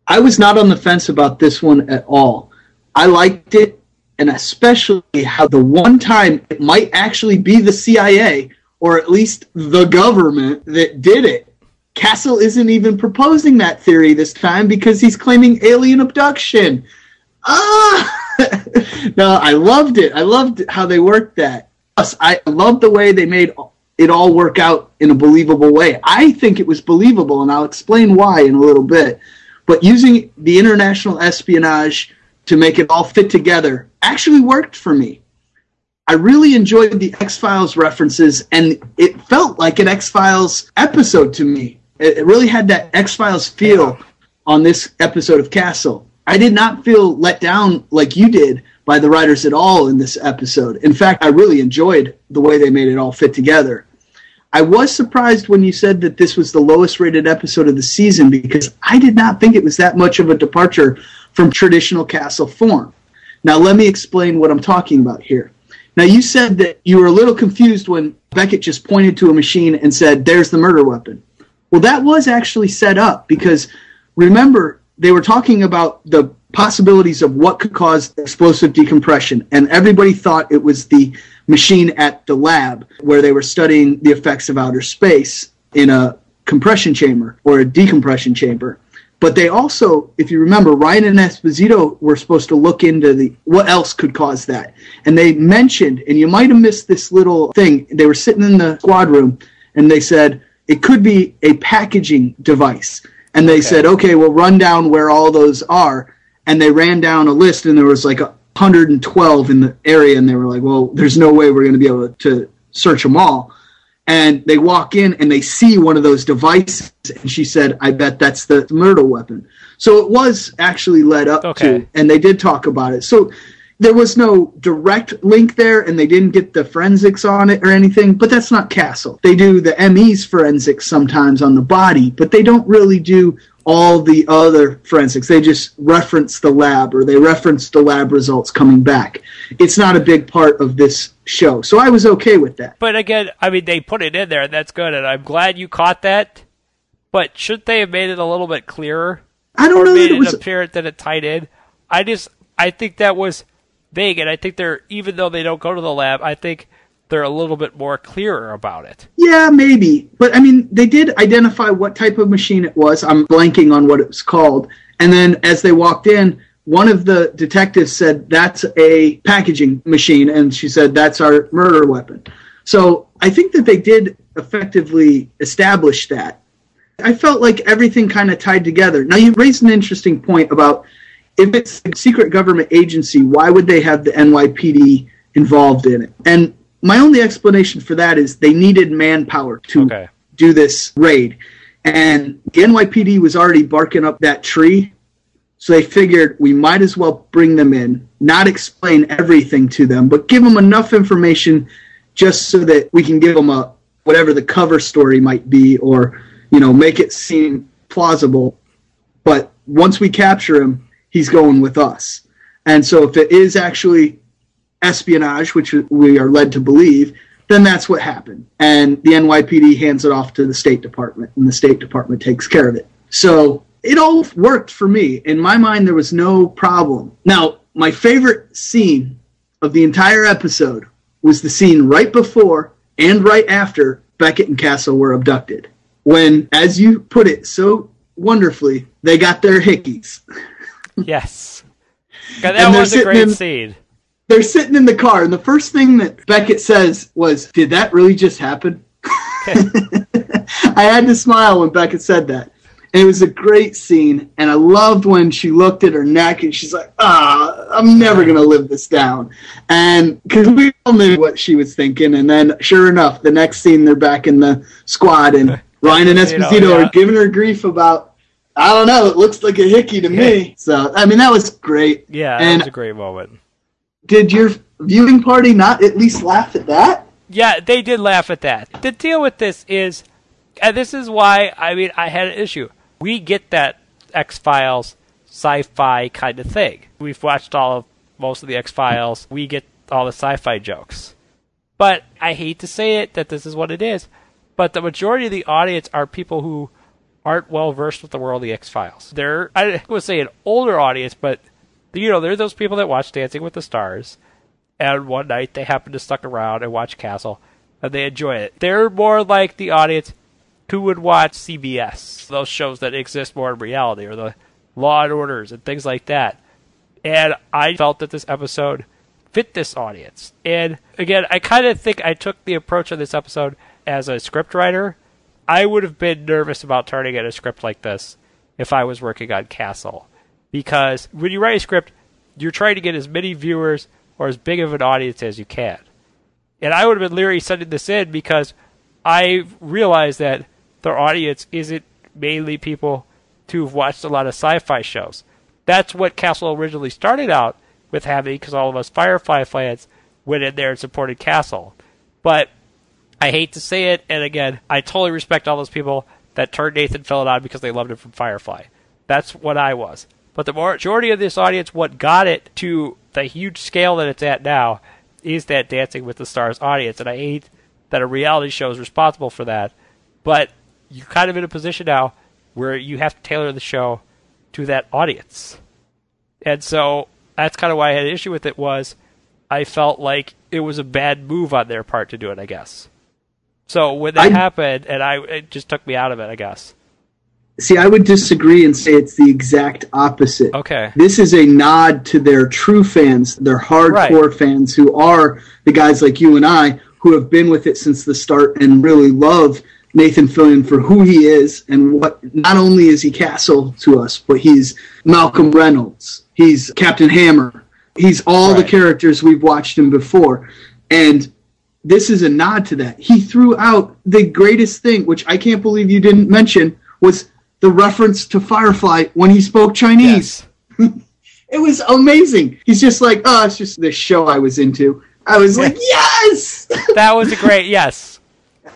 I was not on the fence about this one at all. I liked it, and especially how the one time it might actually be the CIA or at least the government that did it. Castle isn't even proposing that theory this time because he's claiming alien abduction. Ah! no, I loved it. I loved how they worked that. Plus, I loved the way they made it all work out in a believable way. I think it was believable, and I'll explain why in a little bit. But using the international espionage to make it all fit together actually worked for me. I really enjoyed the X Files references, and it felt like an X Files episode to me. It, really had that X Files feel on this episode of Castle. I did not feel let down like you did by the writers at all in this episode. In fact, I really enjoyed the way they made it all fit together. I was surprised when you said that this was the lowest rated episode of the season because I did not think it was that much of a departure from traditional castle form. Now, let me explain what I'm talking about here. Now, you said that you were a little confused when Beckett just pointed to a machine and said, There's the murder weapon. Well, that was actually set up because remember, they were talking about the possibilities of what could cause explosive decompression, and everybody thought it was the machine at the lab where they were studying the effects of outer space in a compression chamber or a decompression chamber. But they also, if you remember, Ryan and Esposito were supposed to look into the what else could cause that. And they mentioned, and you might have missed this little thing, they were sitting in the squad room and they said it could be a packaging device. And they okay. said, okay, we'll run down where all those are. And they ran down a list and there was like a 112 in the area. And they were like, well, there's no way we're going to be able to search them all and they walk in and they see one of those devices and she said i bet that's the murder weapon so it was actually led up okay. to and they did talk about it so there was no direct link there and they didn't get the forensics on it or anything but that's not castle they do the mes forensics sometimes on the body but they don't really do all the other forensics. They just reference the lab or they reference the lab results coming back. It's not a big part of this show. So I was okay with that. But again, I mean, they put it in there and that's good. And I'm glad you caught that. But should they have made it a little bit clearer? I don't or know. Made that it, was... apparent that it tied in. I just, I think that was vague. And I think they're, even though they don't go to the lab, I think they're a little bit more clearer about it. Yeah, maybe. But I mean, they did identify what type of machine it was. I'm blanking on what it was called. And then as they walked in, one of the detectives said, That's a packaging machine. And she said, That's our murder weapon. So I think that they did effectively establish that. I felt like everything kind of tied together. Now, you raised an interesting point about if it's a secret government agency, why would they have the NYPD involved in it? And my only explanation for that is they needed manpower to okay. do this raid. And the NYPD was already barking up that tree. So they figured we might as well bring them in, not explain everything to them, but give them enough information just so that we can give them a whatever the cover story might be or, you know, make it seem plausible. But once we capture him, he's going with us. And so if it is actually espionage, which we are led to believe, then that's what happened. And the NYPD hands it off to the State Department, and the State Department takes care of it. So it all worked for me. In my mind, there was no problem. Now, my favorite scene of the entire episode was the scene right before and right after Beckett and Castle were abducted. When, as you put it so wonderfully, they got their hickeys. yes. that was a great in, scene they're sitting in the car, and the first thing that Beckett says was, "Did that really just happen?" I had to smile when Beckett said that. And it was a great scene, and I loved when she looked at her neck and she's like, "Ah, I'm never gonna live this down," and because we all knew what she was thinking. And then, sure enough, the next scene they're back in the squad, and Ryan and Esposito yeah. are giving her grief about I don't know. It looks like a hickey to me. So I mean, that was great. Yeah, and that was a great moment Did your viewing party not at least laugh at that? Yeah, they did laugh at that. The deal with this is, and this is why I mean I had an issue. We get that X Files sci-fi kind of thing. We've watched all of most of the X Files. We get all the sci-fi jokes. But I hate to say it that this is what it is. But the majority of the audience are people who aren't well versed with the world of the X Files. They're I would say an older audience, but you know, they're those people that watch Dancing with the Stars, and one night they happen to stuck around and watch Castle, and they enjoy it. They're more like the audience who would watch CBS, those shows that exist more in reality, or the Law and Orders and things like that. And I felt that this episode fit this audience. And again, I kind of think I took the approach of this episode as a scriptwriter. I would have been nervous about turning in a script like this if I was working on Castle. Because when you write a script, you're trying to get as many viewers or as big of an audience as you can. And I would have been leery sending this in because I realized that their audience isn't mainly people who've watched a lot of sci-fi shows. That's what Castle originally started out with having, because all of us Firefly fans went in there and supported Castle. But I hate to say it, and again, I totally respect all those people that turned Nathan Fillion on because they loved him from Firefly. That's what I was. But the majority of this audience, what got it to the huge scale that it's at now, is that Dancing with the Stars audience. And I hate that a reality show is responsible for that. But you're kind of in a position now where you have to tailor the show to that audience. And so that's kind of why I had an issue with it was I felt like it was a bad move on their part to do it, I guess. So when that I, happened, and I it just took me out of it, I guess. See, I would disagree and say it's the exact opposite. Okay. This is a nod to their true fans, their hardcore right. fans who are the guys like you and I who have been with it since the start and really love Nathan Fillion for who he is and what not only is he Castle to us, but he's Malcolm Reynolds, he's Captain Hammer, he's all right. the characters we've watched him before. And this is a nod to that. He threw out the greatest thing, which I can't believe you didn't mention, was the reference to Firefly when he spoke Chinese. Yes. it was amazing. He's just like, oh, it's just this show I was into. I was like, yes! that was a great yes.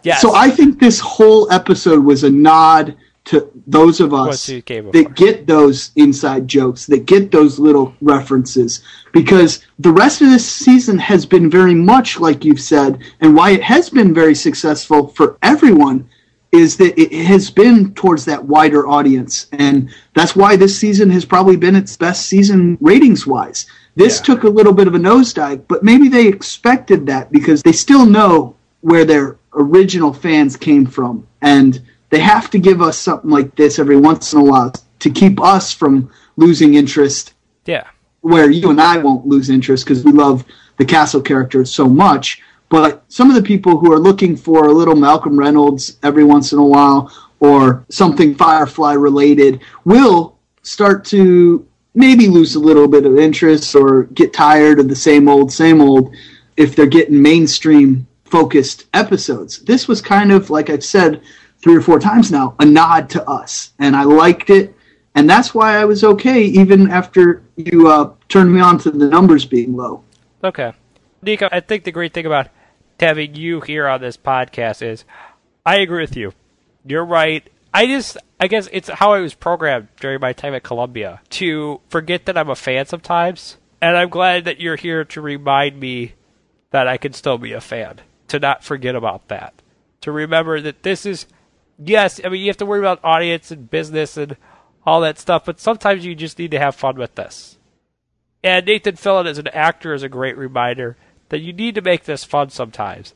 Yes. So I think this whole episode was a nod to those of us that get those inside jokes, that get those little references, because the rest of this season has been very much like you've said, and why it has been very successful for everyone is that it has been towards that wider audience. And that's why this season has probably been its best season ratings wise. This yeah. took a little bit of a nosedive, but maybe they expected that because they still know where their original fans came from. And they have to give us something like this every once in a while to keep us from losing interest. Yeah. Where you and I won't lose interest because we love the Castle characters so much but some of the people who are looking for a little Malcolm Reynolds every once in a while or something Firefly related will start to maybe lose a little bit of interest or get tired of the same old, same old if they're getting mainstream focused episodes. This was kind of, like I've said three or four times now, a nod to us. And I liked it. And that's why I was okay even after you uh, turned me on to the numbers being low. Okay. Nico, I think the great thing about having you here on this podcast is I agree with you. You're right. I just, I guess it's how I was programmed during my time at Columbia to forget that I'm a fan sometimes. And I'm glad that you're here to remind me that I can still be a fan, to not forget about that. To remember that this is, yes, I mean, you have to worry about audience and business and all that stuff, but sometimes you just need to have fun with this. And Nathan Fillion as an actor is a great reminder that you need to make this fun sometimes.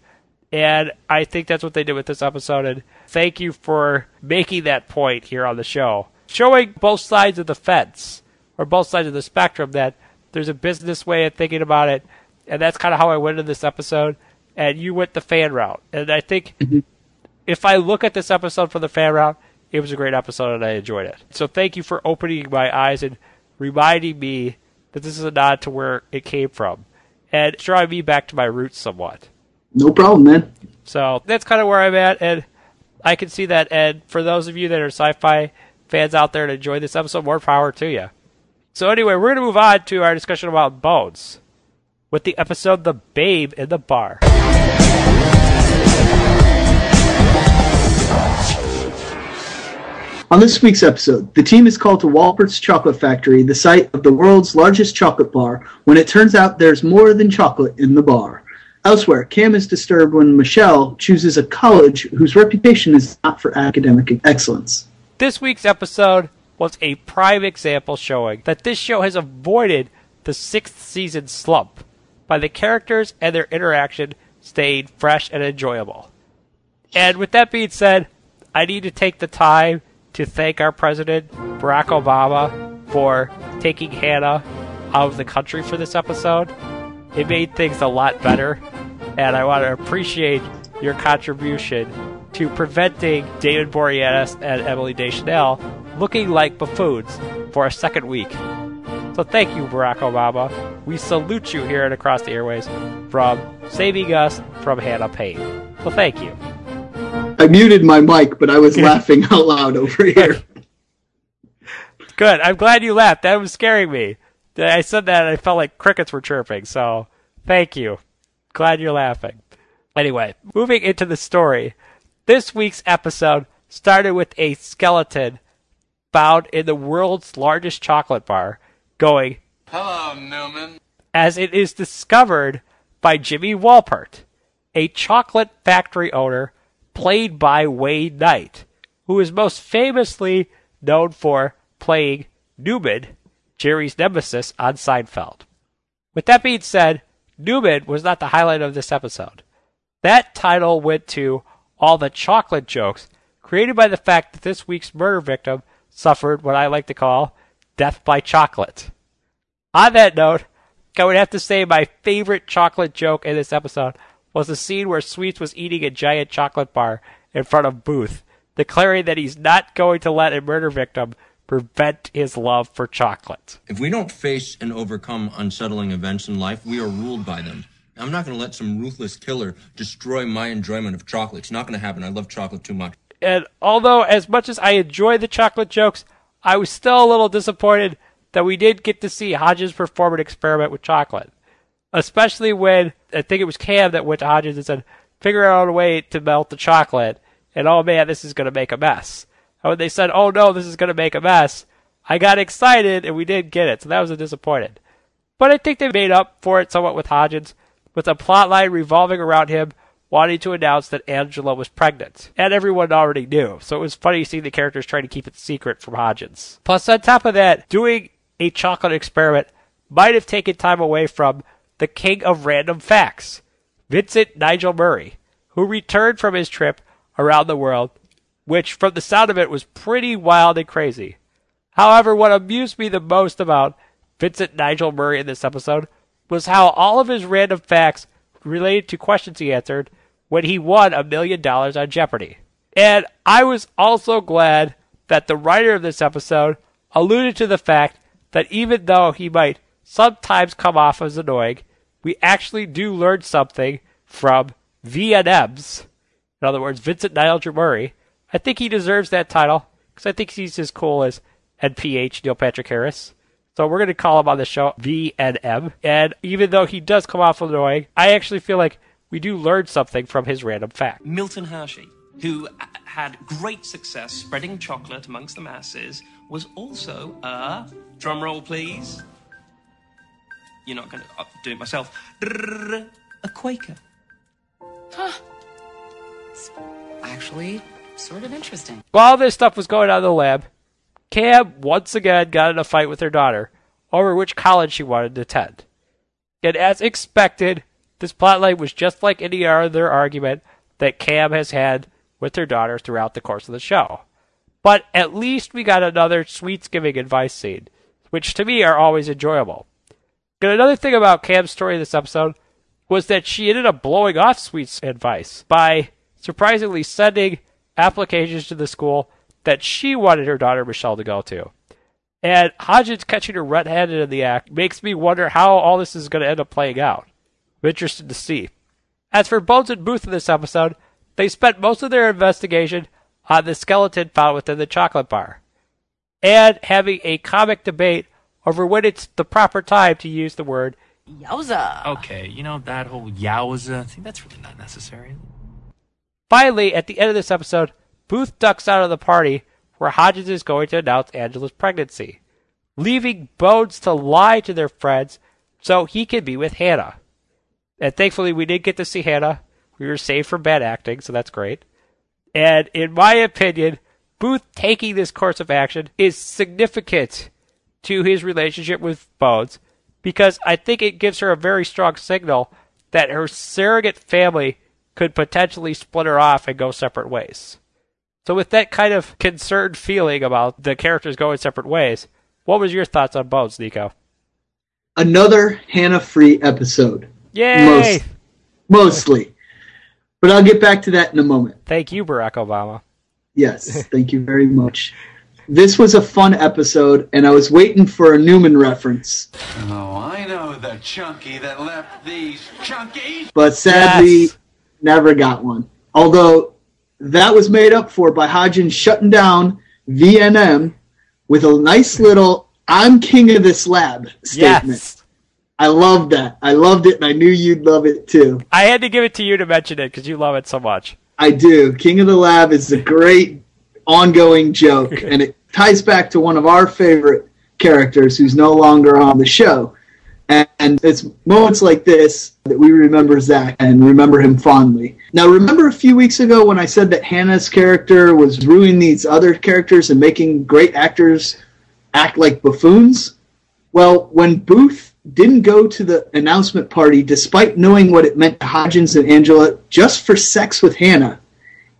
And I think that's what they did with this episode. And thank you for making that point here on the show. Showing both sides of the fence, or both sides of the spectrum, that there's a business way of thinking about it. And that's kind of how I went in this episode. And you went the fan route. And I think mm-hmm. if I look at this episode from the fan route, it was a great episode and I enjoyed it. So thank you for opening my eyes and reminding me that this is a nod to where it came from and drive me back to my roots somewhat. No problem, man. So that's kind of where I'm at, and I can see that. And for those of you that are sci-fi fans out there to enjoy this episode, more power to you. So anyway, we're going to move on to our discussion about Bones, with the episode The Babe in the Bar. On this week's episode, the team is called to Walpert's Chocolate Factory, the site of the world's largest chocolate bar, when it turns out there's more than chocolate in the bar. Elsewhere, Cam is disturbed when Michelle chooses a college whose reputation is not for academic excellence. This week's episode was a prime example showing that this show has avoided the sixth season slump by the characters and their interaction staying fresh and enjoyable. And with that being said, I need to take the time to thank our president, Barack Obama, for taking Hannah out of the country for this episode. It made things a lot better, and I want to appreciate your contribution to preventing David Boreanaz and Emily Deschanel looking like buffoons for a second week. So thank you, Barack Obama. We salute you here at Across the Airwaves from saving us from Hannah Payne. So thank you. I muted my mic, but I was laughing out loud over here. Good. I'm glad you laughed. That was scaring me. I said that and I felt like crickets were chirping. So thank you. Glad you're laughing. Anyway, moving into the story. This week's episode started with a skeleton found in the world's largest chocolate bar going, Hello, Newman. as it is discovered by Jimmy Walpert, a chocolate factory owner played by Wayne Knight, who is most famously known for playing Newman, Jerry's nemesis on Seinfeld. With that being said, Newman was not the highlight of this episode. That title went to all the chocolate jokes created by the fact that this week's murder victim suffered what I like to call death by chocolate. On that note, I would have to say my favorite chocolate joke in this episode was the scene where Sweets was eating a giant chocolate bar in front of Booth, declaring that he's not going to let a murder victim prevent his love for chocolate. If we don't face and overcome unsettling events in life, we are ruled by them. I'm not going to let some ruthless killer destroy my enjoyment of chocolate. It's not going to happen. I love chocolate too much. And although, as much as I enjoy the chocolate jokes, I was still a little disappointed that we did get to see Hodgins perform an experiment with chocolate. Especially when I think it was Cam that went to Hodgins and said, figure out a way to melt the chocolate, and oh man, this is going to make a mess. And when they said, oh no, this is going to make a mess, I got excited and we didn't get it, so that was a disappointment. But I think they made up for it somewhat with Hodgins, with a plotline revolving around him wanting to announce that Angela was pregnant. And everyone already knew, so it was funny seeing the characters trying to keep it secret from Hodgins. Plus, on top of that, doing a chocolate experiment might have taken time away from the king of random facts, Vincent Nigel Murray, who returned from his trip around the world, which, from the sound of it, was pretty wild and crazy. However, what amused me the most about Vincent Nigel Murray in this episode was how all of his random facts related to questions he answered when he won a million dollars on Jeopardy. And I was also glad that the writer of this episode alluded to the fact that even though he might sometimes come off as annoying, we actually do learn something from VNMs. In other words, Vincent Nigel Murray. I think he deserves that title because I think he's as cool as NPH Neil Patrick Harris. So we're going to call him on the show VNM. And even though he does come off annoying, I actually feel like we do learn something from his random fact. Milton Hershey, who uh, had great success spreading chocolate amongst the masses, was also a drum roll, please. You're not going to uh, do it myself. A Quaker. Huh. It's actually sort of interesting. While this stuff was going on in the lab, Cam once again got in a fight with her daughter over which college she wanted to attend. And as expected, this plotline was just like any other argument that Cam has had with her daughter throughout the course of the show. But at least we got another sweets giving advice scene, which to me are always enjoyable. And another thing about Cam's story in this episode was that she ended up blowing off Sweet's advice by surprisingly sending applications to the school that she wanted her daughter Michelle to go to. And Hodgins catching her red-handed in the act makes me wonder how all this is going to end up playing out. I'm interested to see. As for Bones and Booth in this episode, they spent most of their investigation on the skeleton found within the chocolate bar, and having a comic debate over when it's the proper time to use the word Yowza. Okay, you know that whole yowza thing. That's really not necessary. Finally, at the end of this episode, Booth ducks out of the party where Hodgins is going to announce Angela's pregnancy, leaving Bones to lie to their friends so he can be with Hannah. And thankfully, we did get to see Hannah. We were saved from bad acting, so that's great. And in my opinion, Booth taking this course of action is significant to his relationship with Bones because I think it gives her a very strong signal that her surrogate family could potentially split her off and go separate ways. So, with that kind of concerned feeling about the characters going separate ways, what was your thoughts on Bones, Nico? Another Hannah free episode. Yay! Most, mostly. But I'll get back to that in a moment. Thank you, Barack Obama. Yes, thank you very much. This was a fun episode, and I was waiting for a Newman reference. Oh, I know the chunky that left these chunkies. but sadly Yes. never got one. Although that was made up for by Hodgins shutting down VNM with a nice little "I'm king of this lab" statement. Yes. I loved that. I loved it, and I knew you'd love it too. I had to give it to you to mention it because you love it so much. I do. King of the Lab is a great ongoing joke, and it ties back to one of our favorite characters who's no longer on the show. And, it's moments like this that we remember Zach and remember him fondly. Now, remember a few weeks ago when I said that Hannah's character was ruining these other characters and making great actors act like buffoons? Well, when Booth didn't go to the announcement party despite knowing what it meant to Hodgins and Angela just for sex with Hannah,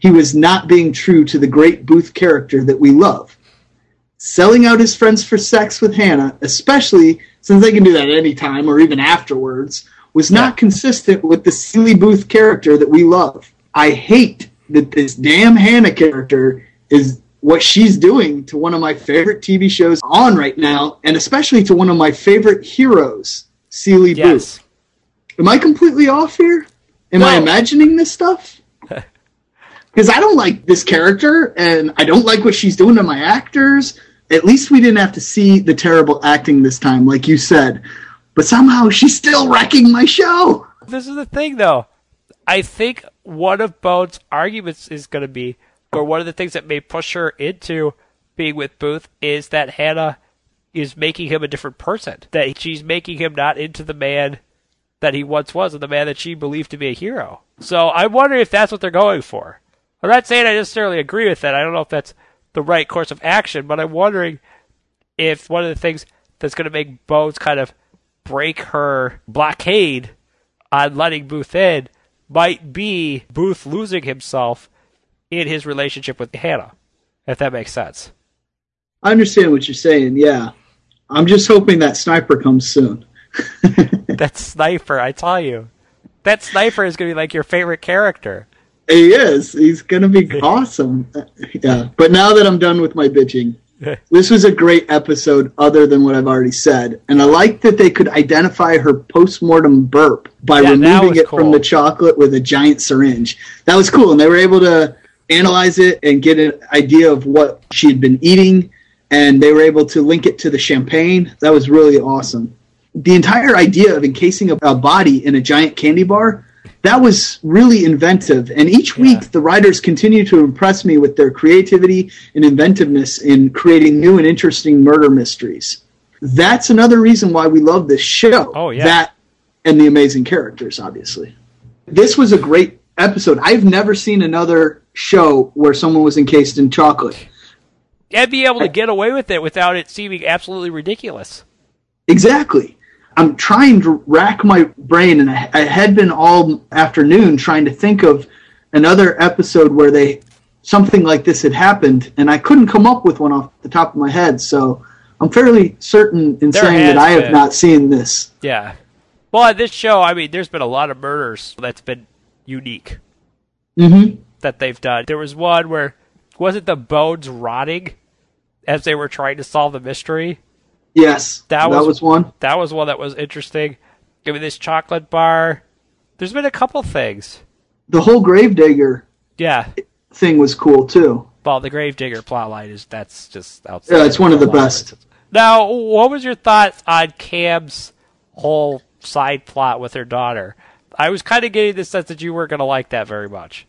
he was not being true to the great Booth character that we love. Selling out his friends for sex with Hannah, especially since they can do that anytime or even afterwards, was not consistent with the silly Booth character that we love. I hate that this damn Hannah character is what she's doing to one of my favorite TV shows on right now, and especially to one of my favorite heroes, Seeley Booth. Am I completely off here? Am I imagining this stuff? Because I don't like this character, and I don't like what she's doing to my actors. At least we didn't have to see the terrible acting this time, like you said. But somehow she's still wrecking my show. This is the thing, though. I think one of Bones' arguments is going to be, or one of the things that may push her into being with Booth, is that Hannah is making him a different person. That she's making him not into the man that he once was, and the man that she believed to be a hero. So I wonder if that's what they're going for. I'm not saying I necessarily agree with that. I don't know if that's the right course of action, but I'm wondering if one of the things that's going to make Bones kind of break her blockade on letting Booth in might be Booth losing himself in his relationship with Hannah, if that makes sense. I understand what you're saying, yeah. I'm just hoping that sniper comes soon. that sniper, I tell you. That sniper is going to be like your favorite character. He is. He's going to be awesome. Yeah. But now that I'm done with my bitching, this was a great episode other than what I've already said. And I like that they could identify her postmortem burp by Yeah, removing it from the chocolate with a giant syringe. That was cool. And they were able to analyze it and get an idea of what she had been eating. And they were able to link it to the champagne. That was really awesome. The entire idea of encasing a, a body in a giant candy bar that was really inventive. And each week, the writers continue to impress me with their creativity and inventiveness in creating new and interesting murder mysteries. That's another reason why we love this show. Oh, yeah. That and the amazing characters, obviously. This was a great episode. I've never seen another show where someone was encased in chocolate. And be able to get away with it without it seeming absolutely ridiculous. Exactly. I'm trying to rack my brain, and I, I had been all afternoon trying to think of another episode where they something like this had happened, and I couldn't come up with one off the top of my head. So I'm fairly certain in There saying that I have been. not seen this. Yeah. Well, at this show, I mean, there's been a lot of murders that's been unique Mm-hmm. that they've done. There was one where wasn't the bones rotting as they were trying to solve the mystery. Yes, That, that was, was one. That was one that was interesting. Give me this chocolate bar. There's been a couple things. The whole Gravedigger Yeah. thing was cool too. Well, the Gravedigger plotline is that's just outside. Yeah, it's one of the best. Now, what was your thoughts on Cam's whole side plot with her daughter. I was kind of getting the sense that you weren't going to like that very much.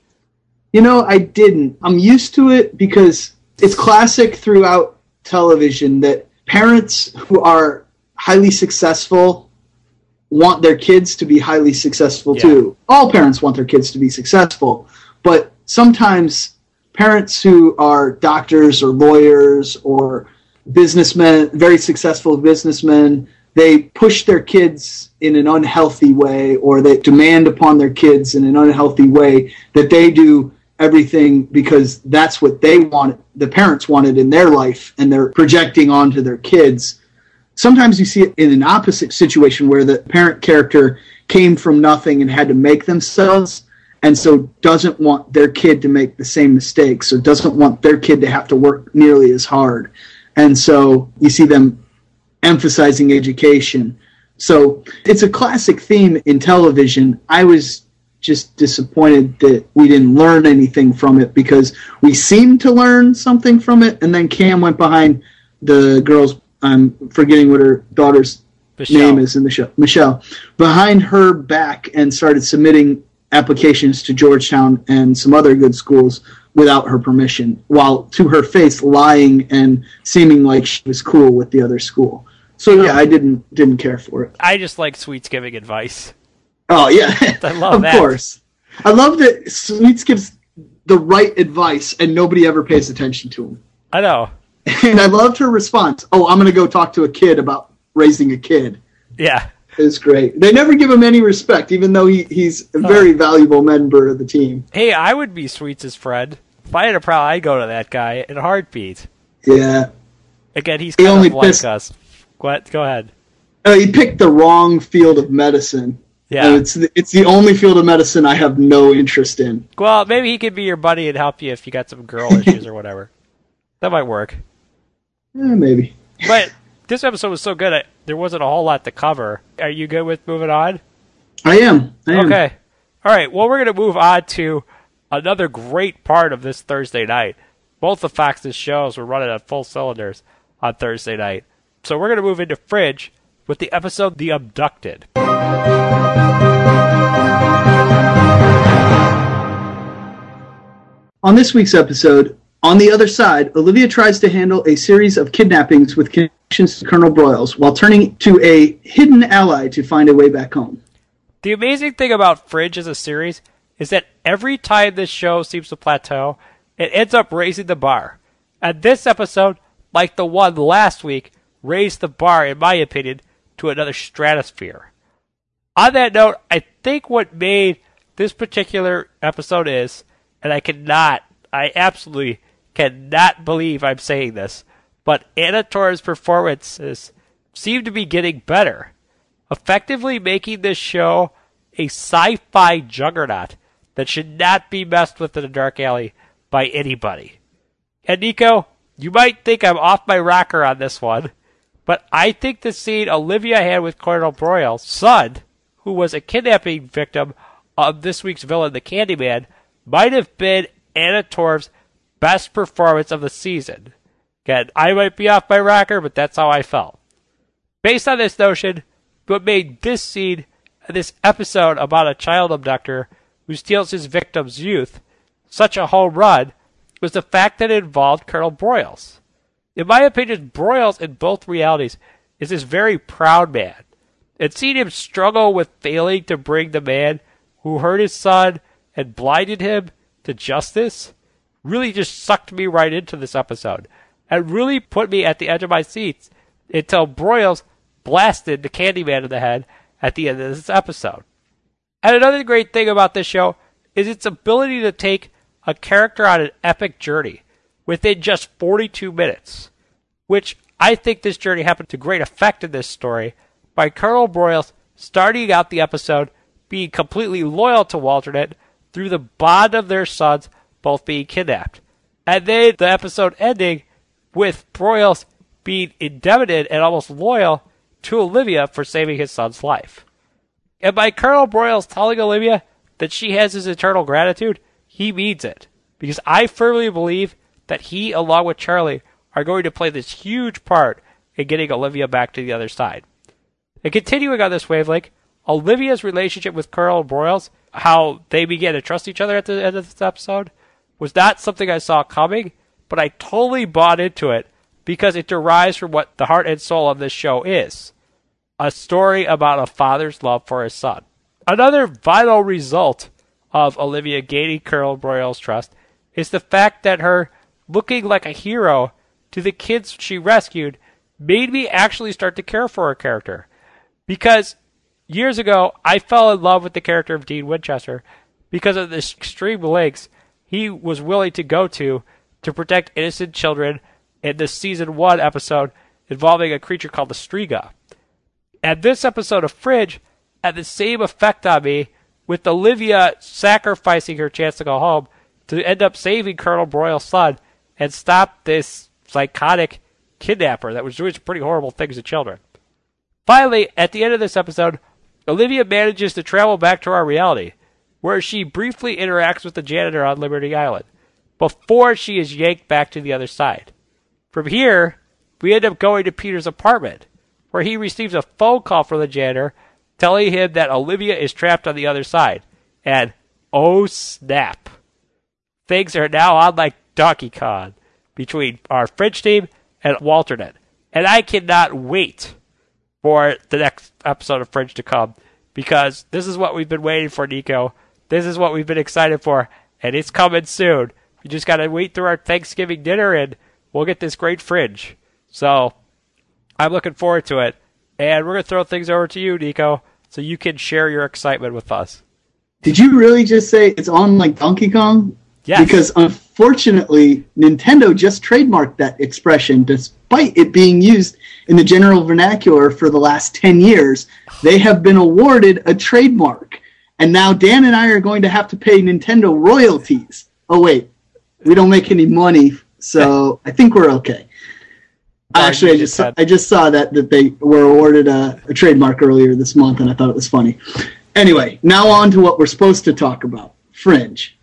You know, I didn't. I'm used to it because it's classic throughout television that parents who are highly successful want their kids to be highly successful Yeah. too. All parents want their kids to be successful, but sometimes parents who are doctors or lawyers or businessmen, very successful businessmen, they push their kids in an unhealthy way or they demand upon their kids in an unhealthy way that they do everything because that's what they want the parents wanted in their life and they're projecting onto their kids. Sometimes you see it in an opposite situation where the parent character came from nothing and had to make themselves and so doesn't want their kid to make the same mistakes or doesn't want their kid to have to work nearly as hard. And so you see them emphasizing education. So it's a classic theme in television. I was just disappointed that we didn't learn anything from it because we seemed to learn something from it and then cam went behind the girl's i'm forgetting what her daughter's Michelle. name is in the show. Michelle. Behind her back and started submitting applications to georgetown and some other good schools without her permission while to her face lying and seeming like she was cool with the other school. So yeah i didn't didn't care for it. I just like Sweets giving advice. Oh yeah, I love of that. course. I love that Sweets gives the right advice and nobody ever pays attention to him. I know. And I loved her response. Oh, I'm going to go talk to a kid about raising a kid. Yeah. It's great. They never give him any respect, even though he, he's a very valuable member of the team. Hey, I would be Sweets' friend. If I had a problem, I'd go to that guy in a heartbeat. Yeah. Again, he's He only of like pissed- us. What? Go ahead. Uh, he picked the wrong field of medicine. Yeah. And it's the, it's the only field of medicine I have no interest in. Well, maybe he could be your buddy and help you if you got some girl issues or whatever. That might work. Yeah, maybe. But this episode was so good, I, there wasn't a whole lot to cover. Are you good with moving on? I am. I am. Okay. All right. Well, we're going to move on to another great part of this Thursday night. Both of Fox's shows were running on full cylinders on Thursday night. So we're going to move into Fringe with the episode The Abducted. On this week's episode, on the other side, Olivia tries to handle a series of kidnappings with connections to Colonel Broyles while turning to a hidden ally to find a way back home. The amazing thing about Fringe as a series is that every time this show seems to plateau, it ends up raising the bar. And this episode, like the one last week, raised the bar, in my opinion, to another stratosphere. On that note, I think what made this particular episode is, and I cannot, I absolutely cannot believe I'm saying this, but Anna Torv's performances seem to be getting better effectively making this show a sci-fi juggernaut that should not be messed with in a dark alley by anybody. And Nico, you might think I'm off my rocker on this one, but I think the scene Olivia had with Colonel Broyles' son, who was a kidnapping victim of this week's villain, the Candyman, might have been Anna Torv's best performance of the season. Again, I might be off my rocker, but that's how I felt. Based on this notion, what made this scene, this episode about a child abductor who steals his victim's youth, such a home run was the fact that it involved Colonel Broyles. In my opinion, Broyles in both realities is this very proud man. And seeing him struggle with failing to bring the man who hurt his son and blinded him to justice really just sucked me right into this episode and really put me at the edge of my seats until Broyles blasted the Candyman in the head at the end of this episode. And another great thing about this show is its ability to take a character on an epic journey within just 42 minutes, which I think this journey happened to great effect in this story by Colonel Broyles starting out the episode being completely loyal to Walternate through the bond of their sons both being kidnapped. And then the episode ending with Broyles being indebted and almost loyal to Olivia for saving his son's life. And by Colonel Broyles telling Olivia that she has his eternal gratitude, he means it. Because I firmly believe that he, along with Charlie, are going to play this huge part in getting Olivia back to the other side. And continuing on this wavelength, Olivia's relationship with Colonel Broyles, how they began to trust each other at the end of this episode, was not something I saw coming, but I totally bought into it because it derives from what the heart and soul of this show is a story about a father's love for his son. Another vital result of Olivia gaining Colonel Broyles' trust is the fact that her looking like a hero to the kids she rescued made me actually start to care for her character. Because years ago, I fell in love with the character of Dean Winchester because of the extreme lengths he was willing to go to to protect innocent children in the season one episode involving a creature called the Striga. And this episode of Fringe had the same effect on me with Olivia sacrificing her chance to go home to end up saving Colonel Broyles' son and stop this psychotic kidnapper that was doing some pretty horrible things to children. Finally, at the end of this episode, Olivia manages to travel back to our reality, where she briefly interacts with the janitor on Liberty Island, before she is yanked back to the other side. From here, we end up going to Peter's apartment, where he receives a phone call from the janitor telling him that Olivia is trapped on the other side. And oh snap! Things are now on like Donkey Kong between our Fringe team and Walternate. And I cannot wait for the next episode of Fringe to come because this is what we've been waiting for, Nico. This is what we've been excited for, and it's coming soon. We just gotta wait through our Thanksgiving dinner and we'll get this great Fringe. So, I'm looking forward to it. And we're gonna throw things over to you, Nico, so you can share your excitement with us. Did you really just say it's on like Donkey Kong? Yes. Because unfortunately, Nintendo just trademarked that expression despite it being used in the general vernacular for the last 10 years. They have been awarded a trademark. And now Dan and I are going to have to pay Nintendo royalties. Oh, wait. We don't make any money, so I think we're okay. Actually, I just I just saw that that they were awarded a, a trademark earlier this month, and I thought it was funny. Anyway, now on to what we're supposed to talk about: Fringe.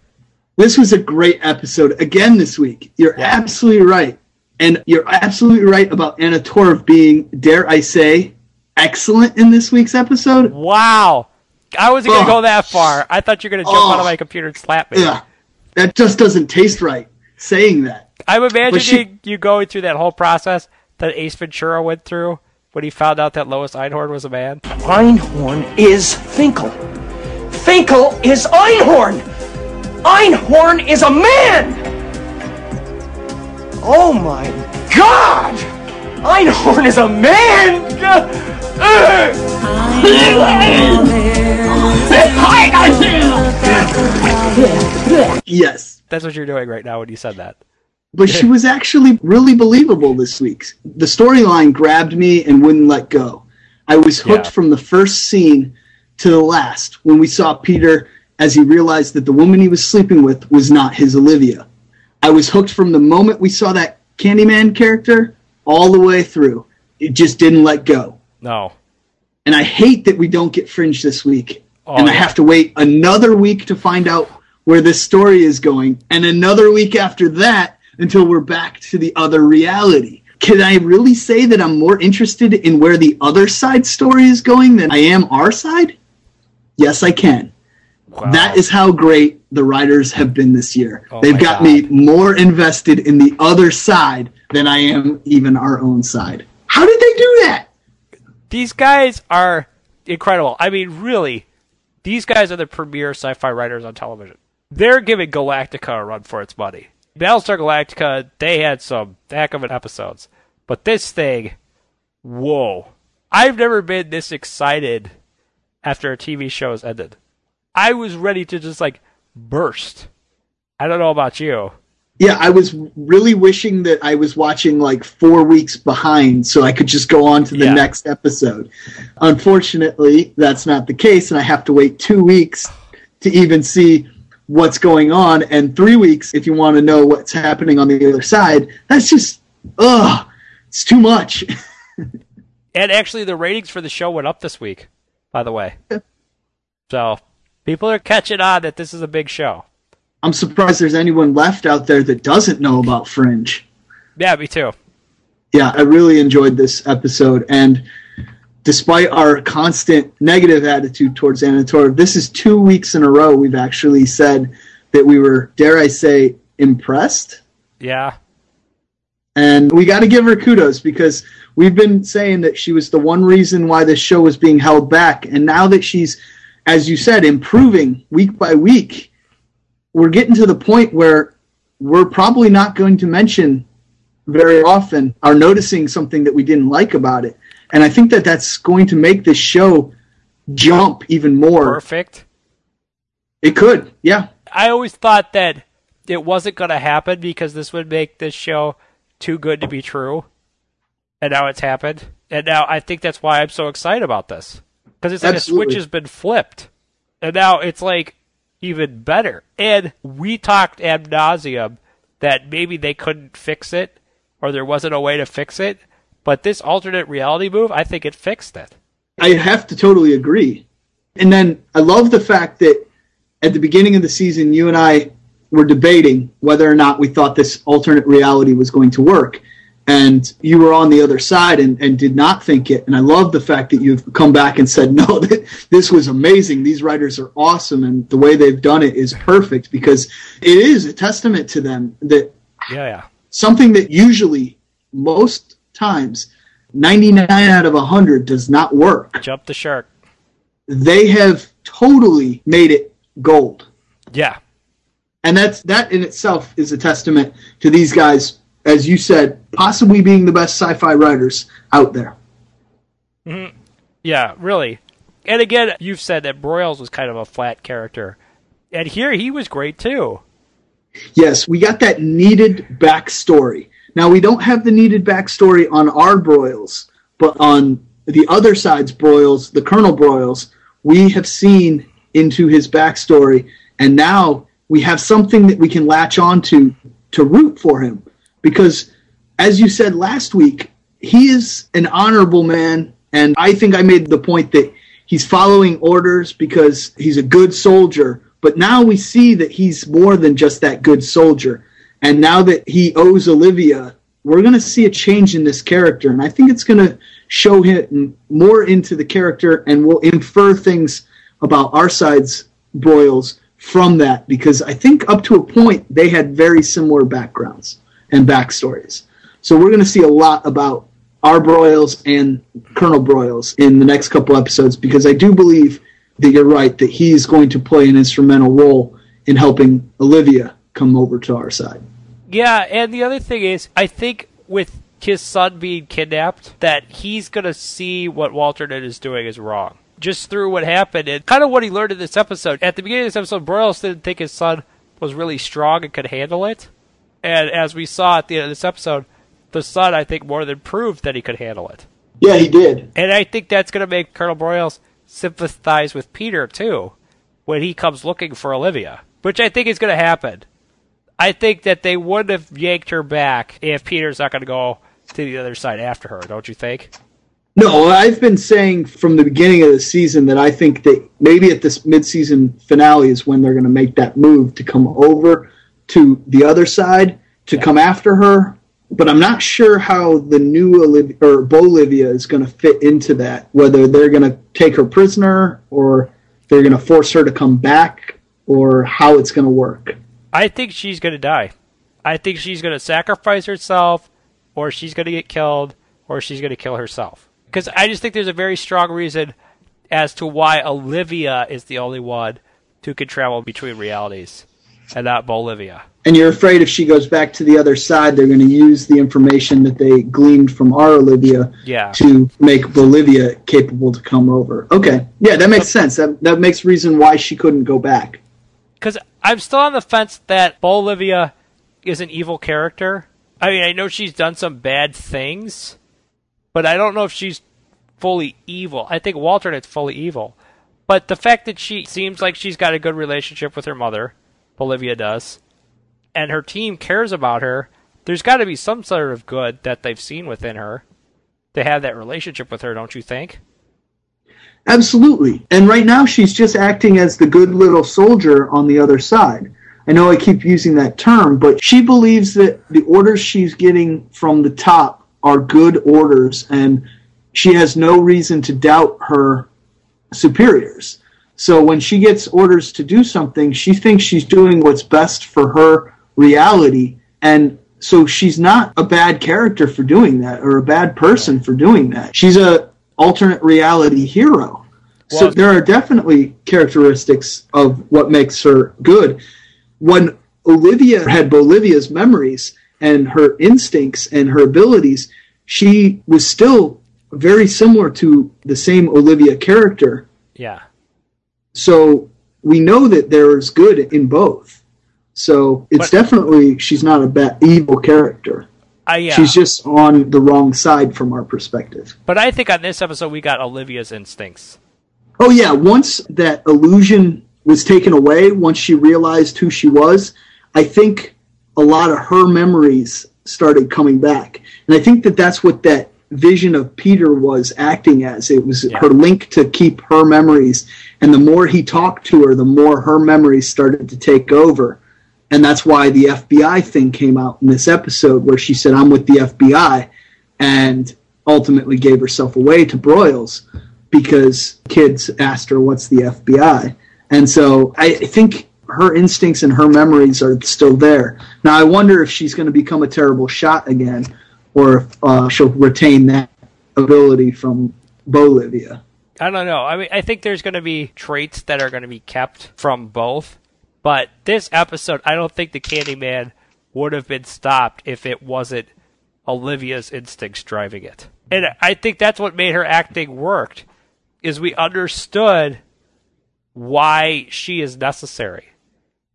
This was a great episode again this week. You're absolutely right, and you're absolutely right about Anna Torv being, dare I say, excellent in this week's episode. Wow, I wasn't gonna Oh. go that far. I thought you were gonna jump Oh. out of my computer and slap me. Yeah, that just doesn't taste right. Saying that. I'm imagining she- you going through that whole process that Ace Ventura went through when he found out that Lois Einhorn was a man. Einhorn is Finkle. Finkle is Einhorn. Einhorn is a man. Oh my God! Einhorn is a man. Yes. That's what you're doing right now when you said that. but she was actually really believable this week. The storyline grabbed me and wouldn't let go. I was hooked Yeah. from the first scene to the last when we saw Peter as he realized that the woman he was sleeping with was not his Olivia. I was hooked from the moment we saw that Candyman character all the way through. It just didn't let go. No. And I hate that we don't get Fringe this week. Oh, and I yeah. have to wait another week to find out where this story is going, and another week after that until we're back to the other reality. Can I really say that I'm more interested in where the other side story is going than I am our side? Yes, I can. That is how great the writers have been this year. Oh They've got God. me more invested in the other side than I am even our own side. How did they do that? These guys are incredible. I mean, really, these guys are the premier sci-fi writers on television. They're giving Galactica a run for its money. Battlestar Galactica, they had some heck of an episodes, but this thing, whoa! I've never been this excited after a TV show has ended. I was ready to just like burst. I don't know about you. Yeah, I was really wishing that I was watching like four weeks behind so I could just go on to the Yeah. next episode. Unfortunately, that's not the case, and I have to wait two weeks to even see what's going on, and three weeks if you want to know what's happening on the other side. That's just, ugh, it's too much. And actually, the ratings for the show went up this week, by the way. So people are catching on that this is a big show. I'm surprised there's anyone left out there that doesn't know about Fringe. Yeah, me too. yeah, I really enjoyed this episode, and despite our constant negative attitude towards Anna Torv, this is two weeks in a row we've actually said that we were, dare I say, impressed. Yeah. And we got to give her kudos because we've been saying that she was the one reason why this show was being held back. And now that she's, as you said, improving week by week, we're getting to the point where we're probably not going to mention very often are noticing something that we didn't like about it. And I think that that's going to make this show jump even more. Perfect. It could, yeah. I always thought that it wasn't going to happen because this would make this show too good to be true. And now it's happened. And now I think that's why I'm so excited about this. Because it's like a switch has been flipped. And now it's like even better. And we talked ad nauseum that maybe they couldn't fix it or there wasn't a way to fix it. But this alternate reality move, I think it fixed it. I have to totally agree. And then I love the fact that at the beginning of the season, you and I were debating whether or not we thought this alternate reality was going to work. And you were on the other side and, and did not think it. And I love the fact that you've come back and said, no, that this was amazing. These writers are awesome. And the way they've done it is perfect because it is a testament to them that Yeah, yeah. something that usually, most times, 99 out of 100 does not work. Jump the shark. They have totally made it gold. Yeah. And that's that in itself is a testament to these guys, as you said, possibly being the best sci-fi writers out there. Mhm. Yeah, really. And again, you've said that Broyles was kind of a flat character. And here he was great too. Yes, we got that needed backstory. Now we don't have the needed backstory on our Broyles, but on the other side's Broyles, the Colonel Broyles, we have seen into his backstory, and now we have something that we can latch onto to root for him. Because, as you said last week, he is an honorable man, and I think I made the point that he's following orders because he's a good soldier. But now we see that he's more than just that good soldier. And now that he owes Olivia, we're going to see a change in this character. And I think it's going to show him more into the character and we'll infer things about our side's Broyles from that because I think up to a point they had very similar backgrounds and backstories. So we're going to see a lot about our Broyles and Colonel Broyles in the next couple episodes because I do believe that you're right that he's going to play an instrumental role in helping Olivia come over to our side. Yeah, and the other thing is, I think with his son being kidnapped, that he's going to see what Walternate is doing is wrong. Just through what happened and kind of what he learned in this episode. At the beginning of this episode, Broyles didn't think his son was really strong and could handle it. And as we saw at the end of this episode, the son, I think, more than proved that he could handle it. Yeah, he did. And I think that's going to make Colonel Broyles sympathize with Peter, too, when he comes looking for Olivia, which I think is going to happen. I think that they wouldn't have yanked her back if Peter's not going to go to the other side after her, don't you think? No, I've been saying from the beginning of the season that I think that maybe at this mid-season finale is when they're going to make that move to come over to the other side to come after her. But I'm not sure how the new Olivia or Bolivia is going to fit into that. Whether they're going to take her prisoner or they're going to force her to come back, or how it's going to work. I think she's going to die. I think she's going to sacrifice herself, or she's going to get killed, or she's going to kill herself. Because I just think there's a very strong reason as to why Olivia is the only one who can travel between realities, and not Bolivia. And you're afraid if she goes back to the other side, they're going to use the information that they gleaned from our Olivia Yeah. to make Bolivia capable to come over. Okay, yeah, that makes sense. That that makes reason why she couldn't go back. Because I'm still on the fence that Bolivia is an evil character. I mean, I know she's done some bad things, but I don't know if she's fully evil. I think Walternate's fully evil. But the fact that she seems like she's got a good relationship with her mother, Bolivia does, and her team cares about her, there's got to be some sort of good that they've seen within her to have that relationship with her, don't you think? Absolutely. And right now, she's just acting as the good little soldier on the other side. I know I keep using that term, but she believes that the orders she's getting from the top are good orders, and she has no reason to doubt her superiors. So when she gets orders to do something, she thinks she's doing what's best for her reality. And so she's not a bad character for doing that or a bad person for doing that. She's a alternate reality hero. so there are definitely characteristics of what makes her good. When Olivia had Bolivia's memories and her instincts and her abilities, she was still very similar to the same Olivia character. Yeah. So we know that there is good in both. So it's But- definitely she's not a bad evil character. Uh, yeah. She's just on the wrong side from our perspective. But I think on this episode we got Olivia's instincts. Oh yeah, once that illusion was taken away, once she realized who she was, I think a lot of her memories started coming back. And I think that that's what that vision of Peter was acting as. It was her link to keep her memories. And the more he talked to her, the more her memories started to take over. And that's why the FBI thing came out in this episode where she said, I'm with the FBI, and ultimately gave herself away to Broyles because kids asked her, What's the FBI? And so I I think her instincts and her memories are still there. Now, I wonder if she's going to become a terrible shot again or if uh, she'll retain that ability from Bolivia. I don't know. I mean, I think there's going to be traits that are going to be kept from both. But this episode, I don't think the Candyman would have been stopped if it wasn't Olivia's instincts driving it. And I think that's what made her acting worked, is we understood why she is necessary.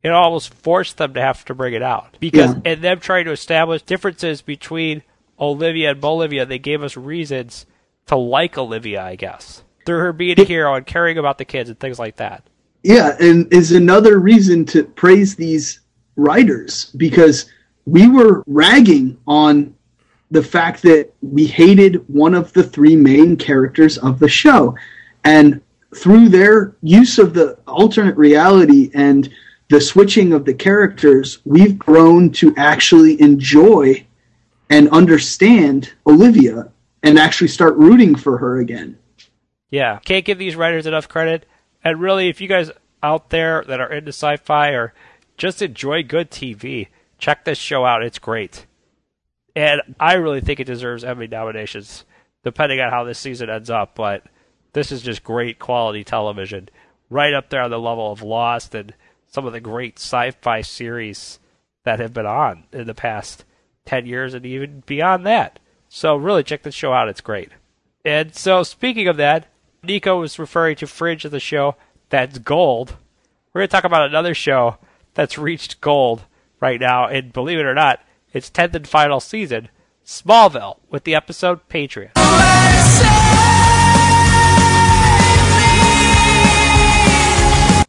It almost forced them to have to bring it out because, Yeah. and them trying to establish differences between Olivia and Bolivia, they gave us reasons to like Olivia, I guess, through her being a hero and caring about the kids and things like that. Yeah, and is another reason to praise these writers because we were ragging on the fact that we hated one of the three main characters of the show. And through their use of the alternate reality and the switching of the characters, we've grown to actually enjoy and understand Olivia and actually start rooting for her again. Yeah, can't give these writers enough credit. And really, if you guys out there that are into sci-fi or just enjoy good TV, check this show out. It's great, and I really think it deserves Emmy nominations, depending on how this season ends up. But this is just great quality television, right up there on the level of Lost and some of the great sci-fi series that have been on in the past ten years and even beyond that. So really, check this show out. It's great. And so, speaking of that, Nico was referring to Fringe as a show that's gold. We're going to talk about another show that's reached gold right now, and believe it or not, its 10th and final season, Smallville, with the episode Patriot.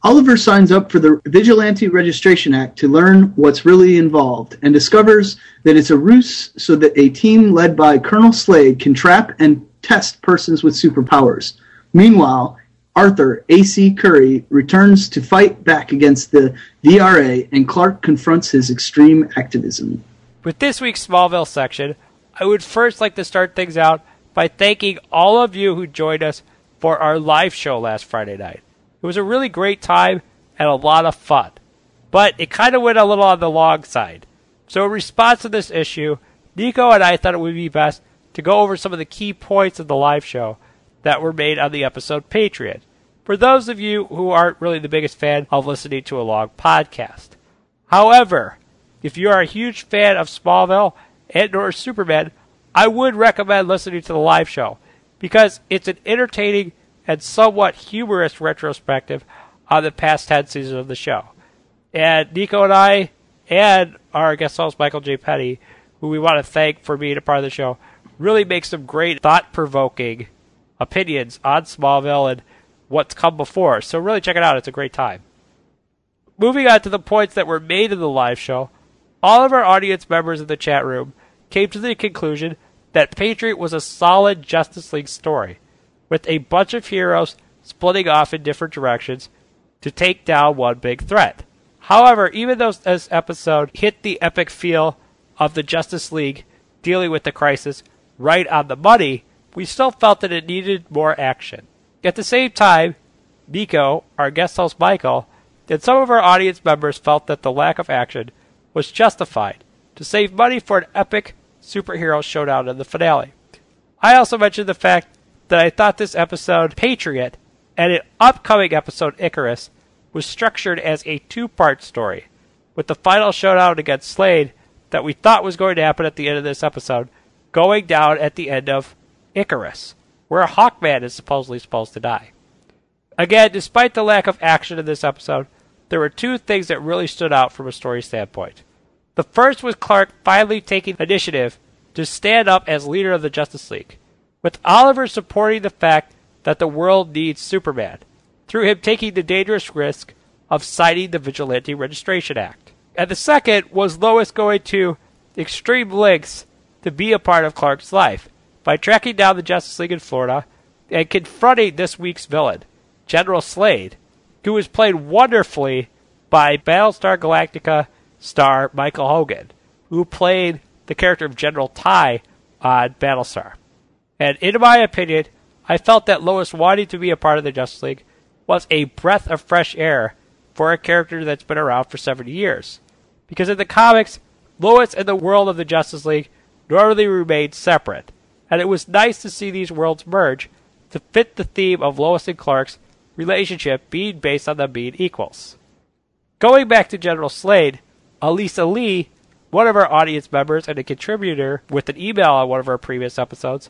Oliver signs up for the Vigilante Registration Act to learn what's really involved and discovers that it's a ruse so that a team led by Colonel Slade can trap and test persons with superpowers. Meanwhile, Arthur A.C. Curry returns to fight back against the VRA and Clark confronts his extreme activism. With this week's Smallville section, I would first like to start things out by thanking all of you who joined us for our live show last Friday night. It was a really great time and a lot of fun, but it kind of went a little on the long side. So, in response to this issue, Nico and I thought it would be best to go over some of the key points of the live show that were made on the episode Patriot. For those of you who aren't really the biggest fan of listening to a long podcast. However, if you are a huge fan of Smallville and or Superman, I would recommend listening to the live show because it's an entertaining and somewhat humorous retrospective on the past 10 seasons of the show. And Nico and I, and our guest host Michael J. Petty, who we want to thank for being a part of the show, really make some great thought provoking opinions on Smallville and what's come before. So really check it out. It's a great time. Moving on to the points that were made in the live show, all of our audience members in the chat room came to the conclusion that Patriot was a solid Justice League story, with a bunch of heroes splitting off in different directions to take down one big threat. However, even though this episode hit the epic feel of the Justice League dealing with the crisis right on the money, we still felt that it needed more action. At the same time, Nico, our guest host Michael, and some of our audience members felt that the lack of action was justified to save money for an epic superhero showdown in the finale. I also mentioned the fact that I thought this episode, Patriot, and an upcoming episode, Icarus, was structured as a two part story, with the final showdown against Slade that we thought was going to happen at the end of this episode going down at the end of Icarus, where Hawkman is supposedly supposed to die. Again, despite the lack of action in this episode, there were two things that really stood out from a story standpoint. The first was Clark finally taking initiative to stand up as leader of the Justice League, with Oliver supporting the fact that the world needs Superman, through him taking the dangerous risk of signing the Vigilante Registration Act. And the second was Lois going to extreme lengths to be a part of Clark's life by tracking down the Justice League in Florida and confronting this week's villain, General Slade, who was played wonderfully by Battlestar Galactica star Michael Hogan, who played the character of General Tigh on Battlestar. And in my opinion, I felt that Lois wanting to be a part of the Justice League was a breath of fresh air for a character that's been around for 70 years. Because in the comics, Lois and the world of the Justice League normally remained separate, and it was nice to see these worlds merge to fit the theme of Lois and Clark's relationship being based on them being equals. Going back to General Slade, Elisa Lee, one of our audience members and a contributor with an email on one of our previous episodes,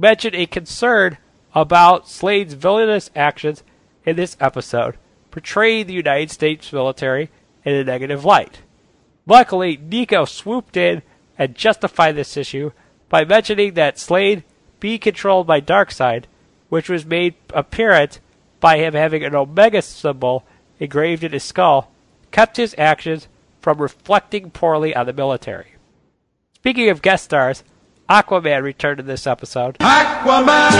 mentioned a concern about Slade's villainous actions in this episode, portraying the United States military in a negative light. Luckily, Nico swooped in and justified this issue by mentioning that Slade be controlled by Darkseid, which was made apparent by him having an Omega symbol engraved in his skull, kept his actions from reflecting poorly on the military. Speaking of guest stars, Aquaman returned in this episode. Aquaman!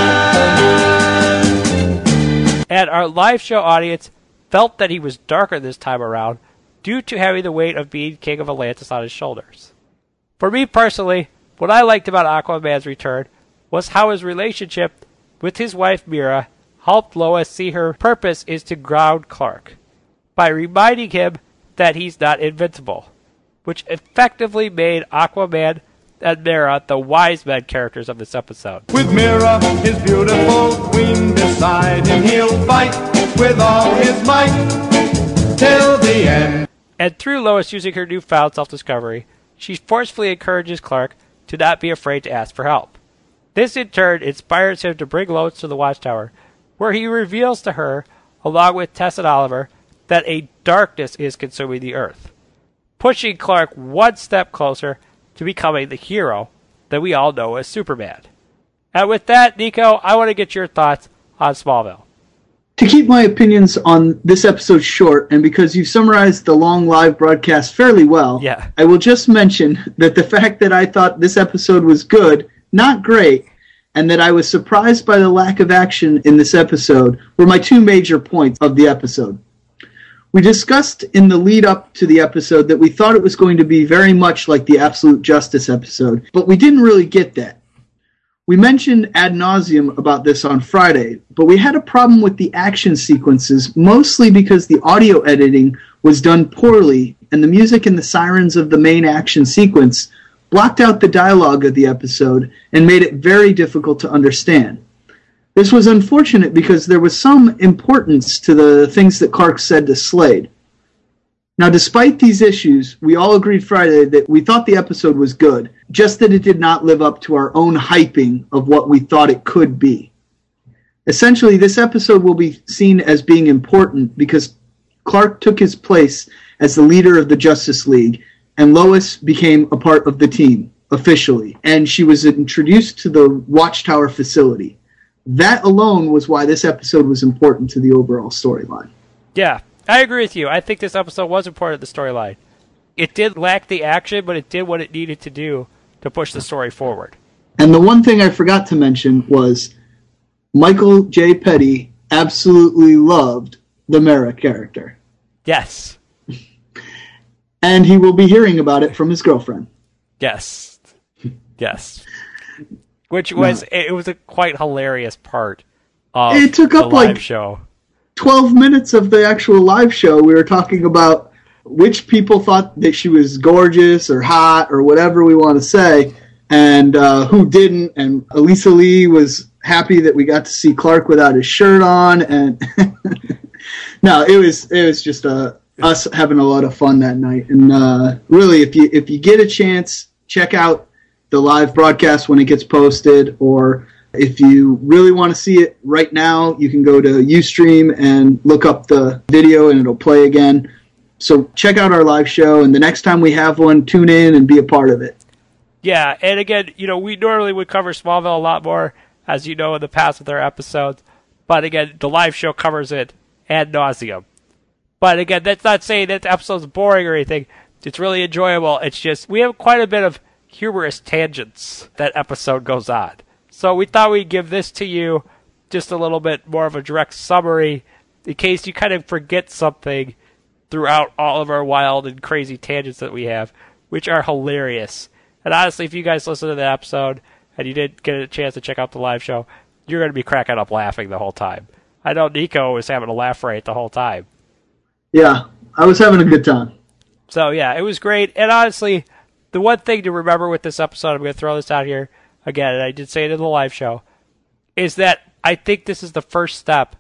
And our live show audience felt that he was darker this time around due to having the weight of being King of Atlantis on his shoulders. For me personally, what I liked about Aquaman's return was how his relationship with his wife Mera helped Lois see her purpose is to ground Clark by reminding him that he's not invincible, which effectively made Aquaman and Mera, the wise men characters of this episode. With Mera, his beautiful queen beside him, he'll fight with all his might till the end. And through Lois using her newfound self discovery, she forcefully encourages Clark to not be afraid to ask for help. This in turn inspires him to bring Lois to the Watchtower, where he reveals to her, along with Tess and Oliver, that a darkness is consuming the earth, pushing Clark one step closer to becoming the hero that we all know as Superman. And with that, Nico, I want to get your thoughts on Smallville. To keep my opinions on this episode short, and because you've summarized the long live broadcast fairly well, yeah. I will just mention that the fact that I thought this episode was good, not great, and that I was surprised by the lack of action in this episode were my two major points of the episode. We discussed in the lead up to the episode that we thought it was going to be very much like the Absolute Justice episode, but we didn't really get that. We mentioned ad nauseum about this on Friday, but we had a problem with the action sequences, mostly because the audio editing was done poorly and the music and the sirens of the main action sequence blocked out the dialogue of the episode and made it very difficult to understand. This was unfortunate because there was some importance to the things that Clark said to Slade. Now, despite these issues, we all agreed Friday that we thought the episode was good, just that it did not live up to our own hyping of what we thought it could be. Essentially, this episode will be seen as being important because Clark took his place as the leader of the Justice League, and Lois became a part of the team officially, and she was introduced to the Watchtower facility. That alone was why this episode was important to the overall storyline. Yeah, I agree with you. I think this episode was important to the storyline. It did lack the action, but it did what it needed to do to push the story forward. And the one thing I forgot to mention was Michael J. Petty absolutely loved the Mera character. Yes. and he will be hearing about it from his girlfriend. Yes. Yes. Which was it was a quite hilarious part of It took the up, live like, show. 12 minutes of the actual live show, we were talking about which people thought that she was gorgeous or hot or whatever we want to say, and uh, who didn't. And Elisa Lee was happy that we got to see Clark without his shirt on. And no, it was it was just uh, us having a lot of fun that night. And uh, really, if you if you get a chance, check out the live broadcast when it gets posted, or if you really want to see it right now, you can go to Ustream and look up the video and it'll play again. So check out our live show, and the next time we have one, tune in and be a part of it. Yeah, and again, you know, we normally would cover Smallville a lot more, as you know, in the past with our episodes. But again, the live show covers it ad nauseum. But again, that's not saying that the episode's boring or anything. It's really enjoyable. It's just we have quite a bit of humorous tangents that episode goes on. So we thought we'd give this to you just a little bit more of a direct summary in case you kind of forget something throughout all of our wild and crazy tangents that we have, which are hilarious. And honestly, if you guys listen to the episode and you didn't get a chance to check out the live show, you're going to be cracking up laughing the whole time. I know Nico was having a laugh right the whole time. Yeah, I was having a good time. So yeah, it was great. And honestly, the one thing to remember with this episode, I'm going to throw this out here again, I did say it in the live show, is that I think this is the first step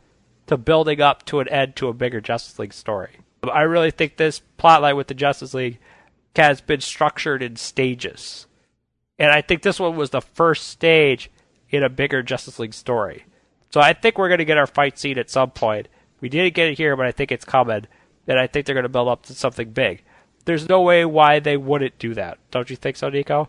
to building up to an end to a bigger Justice League story. I really think this plotline with the Justice League has been structured in stages. And I think this one was the first stage in a bigger Justice League story. So I think we're going to get our fight scene at some point. We didn't get it here, but I think it's coming. And I think they're going to build up to something big. There's no way why they wouldn't do that. Don't you think so, Nico?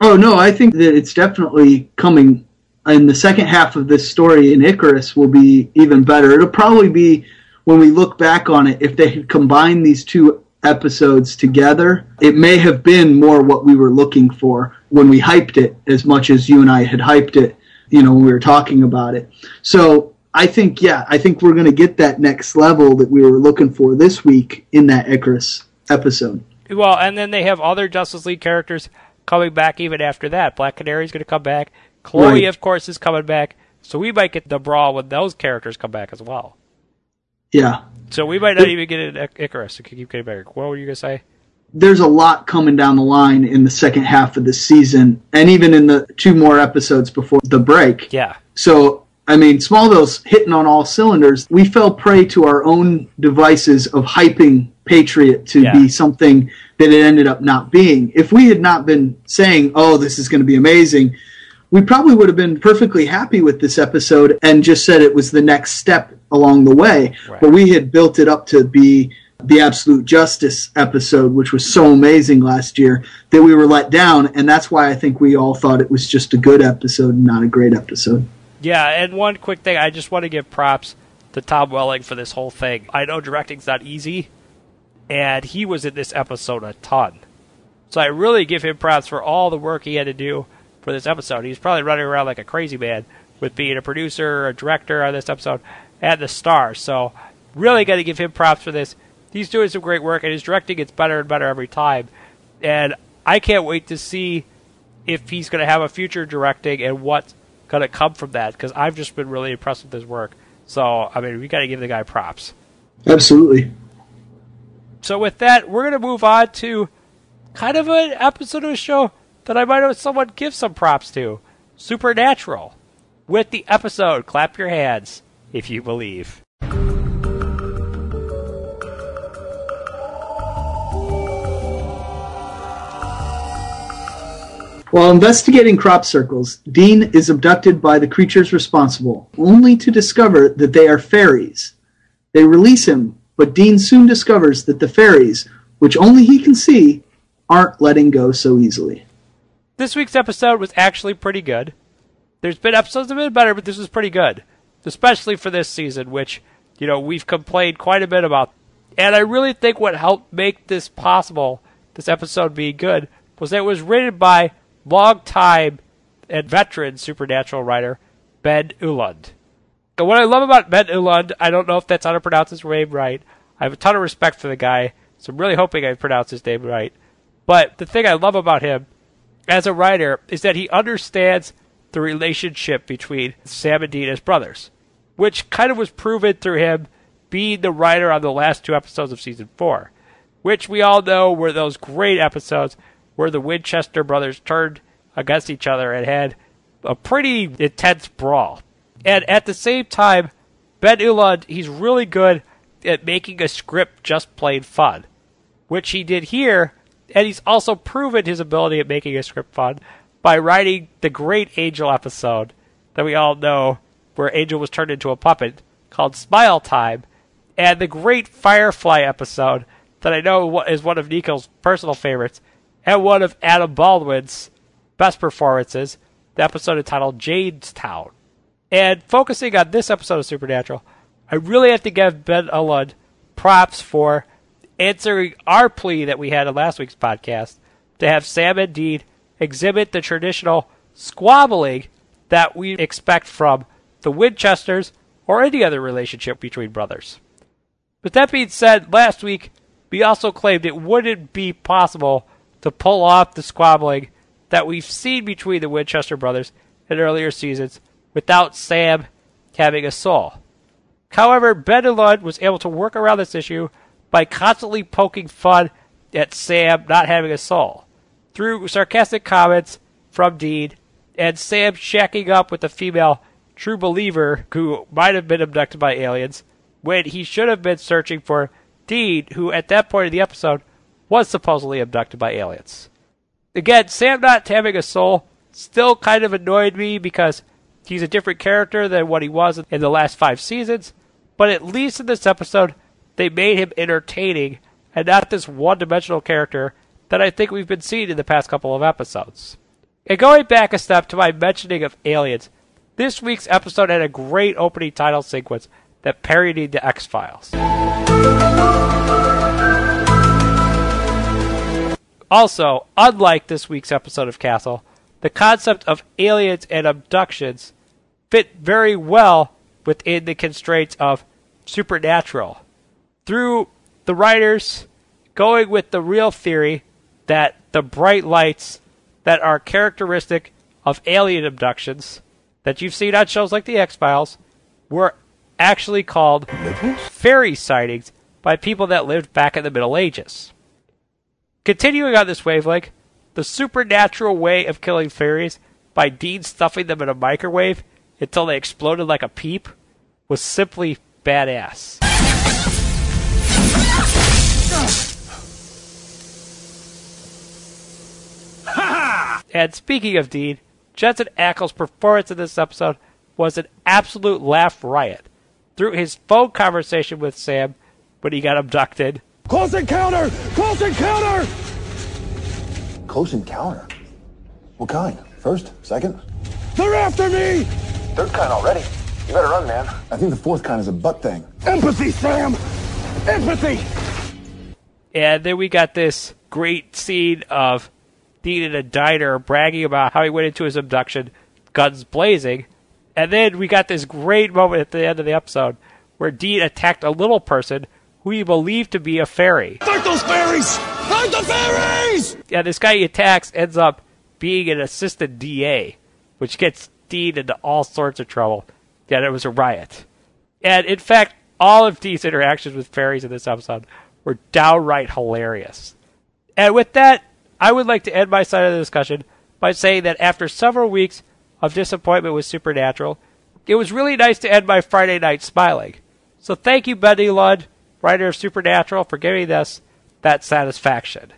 Oh no, I think that it's definitely coming. And the second half of this story in Icarus will be even better. It'll probably be when we look back on it, if they had combined these two episodes together, it may have been more what we were looking for when we hyped it as much as you and I had hyped it, you know, when we were talking about it. So I think, yeah, I think we're going to get that next level that we were looking for this week in that Icarus episode. Well, and then they have other Justice League characters coming back even after that. Black Canary's going to come back. Chloe, Right. of course, is coming back. So we might get the brawl when those characters come back as well. Yeah. So we might not even get an Ic- Icarus. It could keep getting better. What were you going to say? there's a lot coming down the line in the second half of the season, and even in the two more episodes before the break. Yeah. So, I mean, Smallville's hitting on all cylinders. We fell prey to our own devices of hyping Patriot to Yeah. be something that it ended up not being. If we had not been saying, oh, this is going to be amazing, we probably would have been perfectly happy with this episode and just said it was the next step along the way. But we had built it up to be the Absolute Justice episode, which was so amazing last year, that we were let down. And that's why I think we all thought it was just a good episode and not a great episode. Yeah, and one quick thing, I just want to give props to Tom Welling for this whole thing. I know directing's not easy, and he was in this episode a ton. So I really give him props for all the work he had to do for this episode. He's probably running around like a crazy man with being a producer, a director on this episode, and the star. So really got to give him props for this. He's doing some great work, and his directing gets better and better every time. And I can't wait to see if he's going to have a future directing and what's going to come from that because I've just been really impressed with his work. So, I mean, we got to give the guy props. Absolutely. So, with that, we're going to move on to kind of an episode of a show that I might have someone give some props to Supernatural. With the episode, clap your hands if you believe. While investigating crop circles, Dean is abducted by the creatures responsible, only to discover that they are fairies. They release him, but Dean soon discovers that the fairies, which only he can see, aren't letting go so easily. This week's episode was actually pretty good. There's been episodes that have been better, but this was pretty good. Especially for this season, which, you know, we've complained quite a bit about. And I really think what helped make this possible, this episode being good, was that it was written by long-time and veteran supernatural writer Ben Edlund. And what I love about Ben Edlund, I don't know if that's how to pronounce his name right. I have a ton of respect for the guy, so I'm really hoping I pronounce his name right. But the thing I love about him as a writer is that he understands the relationship between Sam and Dean as brothers, which kind of was proven through him being the writer on the last two episodes of season four, which we all know were those great episodes where the Winchester brothers turned against each other and had a pretty intense brawl. And at the same time, Ben Edlund, he's really good at making a script just plain fun, which he did here, and he's also proven his ability at making a script fun by writing the great Angel episode that we all know, where Angel was turned into a puppet, called Smile Time, and the great Firefly episode that I know is one of Nico's personal favorites, and one of Adam Baldwin's best performances, the episode entitled Jaynestown. And focusing on this episode of Supernatural, I really have to give Ben Edlund props for answering our plea that we had in last week's podcast to have Sam and Dean exhibit the traditional squabbling that we expect from the Winchesters or any other relationship between brothers. With that being said, last week we also claimed it wouldn't be possible to pull off the squabbling that we've seen between the Winchester brothers in earlier seasons without Sam having a soul. However, Ben Edlund was able to work around this issue by constantly poking fun at Sam not having a soul through sarcastic comments from Dean and Sam shacking up with a female true believer who might have been abducted by aliens when he should have been searching for Dean, who at that point in the episode was supposedly abducted by aliens. Again, Sam not having a soul still kind of annoyed me because he's a different character than what he was in the last five seasons, but at least in this episode, they made him entertaining and not this one dimensional character that I think we've been seeing in the past couple of episodes. And going back a step to my mentioning of aliens, this week's episode had a great opening title sequence that parodied the X Files. Also, unlike this week's episode of Castle, the concept of aliens and abductions fit very well within the constraints of supernatural. Through the writers going with the real theory that the bright lights that are characteristic of alien abductions that you've seen on shows like The X Files were actually called fairy sightings by people that lived back in the Middle Ages. Continuing on this wavelength, the supernatural way of killing fairies by Dean stuffing them in a microwave until they exploded like a peep was simply badass. and speaking of Dean, Jensen Ackles' performance in this episode was an absolute laugh riot. Through his phone conversation with Sam when he got abducted. Close encounter! Close encounter! Close encounter? What kind? First? Second? They're after me! Third kind already. You better run, man. I think the fourth kind is a butt thing. Empathy, Sam! Empathy! And then we got this great scene of Dean in a diner bragging about how he went into his abduction, guns blazing. And then we got this great moment at the end of the episode where Dean attacked a little person who he believed to be a fairy. Fight those fairies! Fight the fairies! Yeah, this guy he attacks ends up being an assistant DA, which gets Dean into all sorts of trouble. Yeah, it was a riot. And in fact, all of Dean's interactions with fairies in this episode were downright hilarious. And with that, I would like to end my side of the discussion by saying that after several weeks of disappointment with Supernatural, it was really nice to end my Friday night smiling. So thank you, Ben Edlund, writer of Supernatural, for giving us that satisfaction.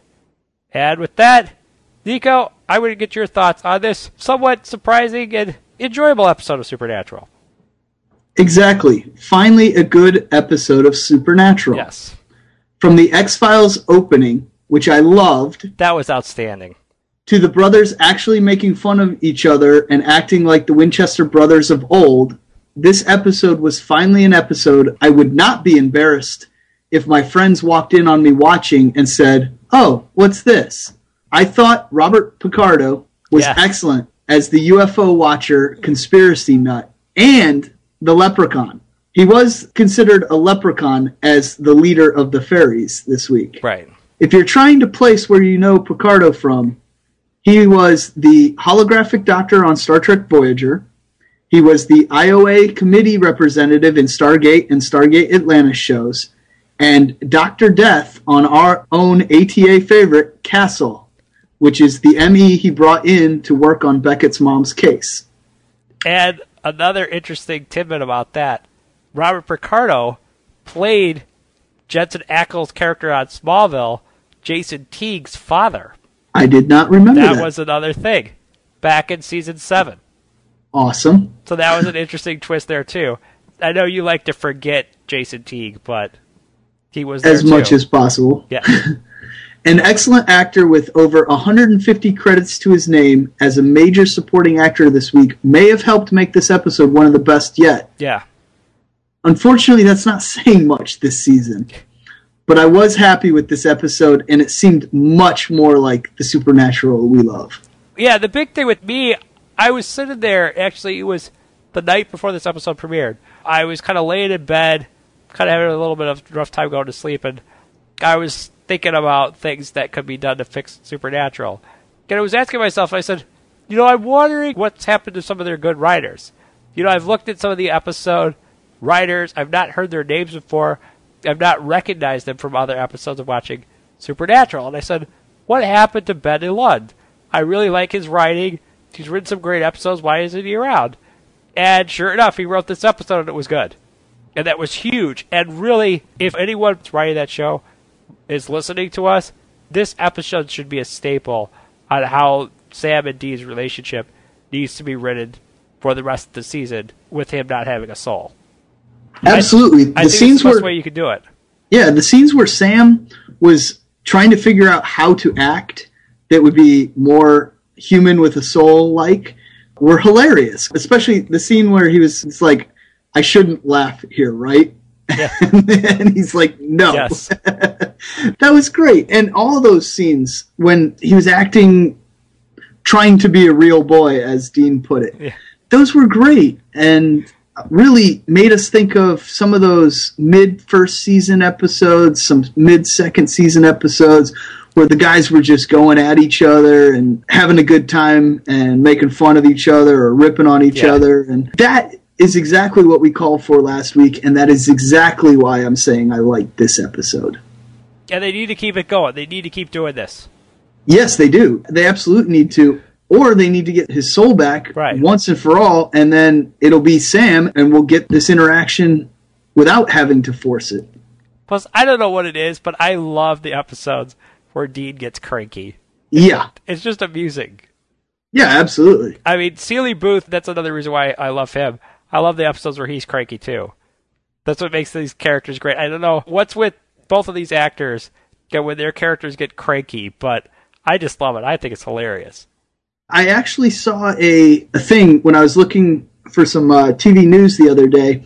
And with that, Nico, I would get your thoughts on this somewhat surprising and enjoyable episode of Supernatural. Exactly. Finally, a good episode of Supernatural. Yes. From the X Files opening, which I loved, That was outstanding. to the brothers actually making fun of each other and acting like the Winchester brothers of old, this episode was finally an episode I would not be embarrassed if my friends walked in on me watching and said, Oh, what's this? I thought Robert Picardo was Yeah. excellent as the UFO watcher conspiracy nut and the leprechaun. He was considered a leprechaun as the leader of the fairies this week. Right. If you're trying to place where you know Picardo from, He was the holographic doctor on Star Trek Voyager. He was the IOA committee representative in Stargate and Stargate Atlantis shows, and Doctor Death on our own ATA favorite Castle, which is the ME he brought in to work on Beckett's mom's case. And another interesting tidbit about that Robert Picardo played Jensen Ackles' character on Smallville, Jason Teague's father. I did not remember That, that. was another thing back in season seven. awesome. So that was an interesting twist there, too. I know you like to forget Jason Teague, but he was As much too. as possible. Yeah. An excellent actor with over 150 credits to his name as a major supporting actor this week may have helped make this episode one of the best yet. Yeah. Unfortunately, that's not saying much this season. But I was happy with this episode, and it seemed much more like the supernatural we love. Yeah, the big thing with me, I was sitting there. Actually, it was the night before this episode premiered. I was kind of laying in bed, kind of having a little bit of rough time going to sleep, and I was thinking about things that could be done to fix Supernatural. And I was asking myself, I said, you know, I'm wondering what's happened to some of their good writers. You know, I've looked at some of the episode writers. I've not heard their names before. I've not recognized them from other episodes of watching Supernatural. And I said, what happened to Ben Lund? I really like his writing. He's written some great episodes. Why isn't he around? And sure enough, he wrote this episode and it was good. And that was huge. And really, if anyone's writing that show is listening to us, this episode should be a staple on how Sam and Dee's relationship needs to be written for the rest of the season with him not having a soul. Absolutely. I the scenes the best where way you could do it. Yeah, the scenes where Sam was trying to figure out how to act that would be more human with a soul like were hilarious. Especially the scene where he was it's like, I shouldn't laugh here, right? and he's like, no. Yes. that was great. And all those scenes when he was acting, trying to be a real boy, as Dean put it, those were great and really made us think of some of those mid first season episodes, some mid second season episodes where the guys were just going at each other and having a good time and making fun of each other or ripping on each Yeah. other. And that is exactly what we called for last week. And that is exactly why I'm saying I like this episode. Yeah, they need to keep it going. They need to keep doing this. Yes, they do. They absolutely need to. Or they need to get his soul back once and for all, and then it'll be Sam, and we'll get this interaction without having to force it. Plus, I don't know what it is, but I love the episodes where Dean gets cranky. Yeah. It's just amusing. Yeah, absolutely. I mean, Seeley Booth, that's another reason why I love him. I love the episodes where he's cranky too. That's what makes these characters great. I don't know what's with both of these actors get when their characters get cranky, but I just love it. I think it's hilarious. I actually saw a, a thing when I was looking for some uh, TV news the other day.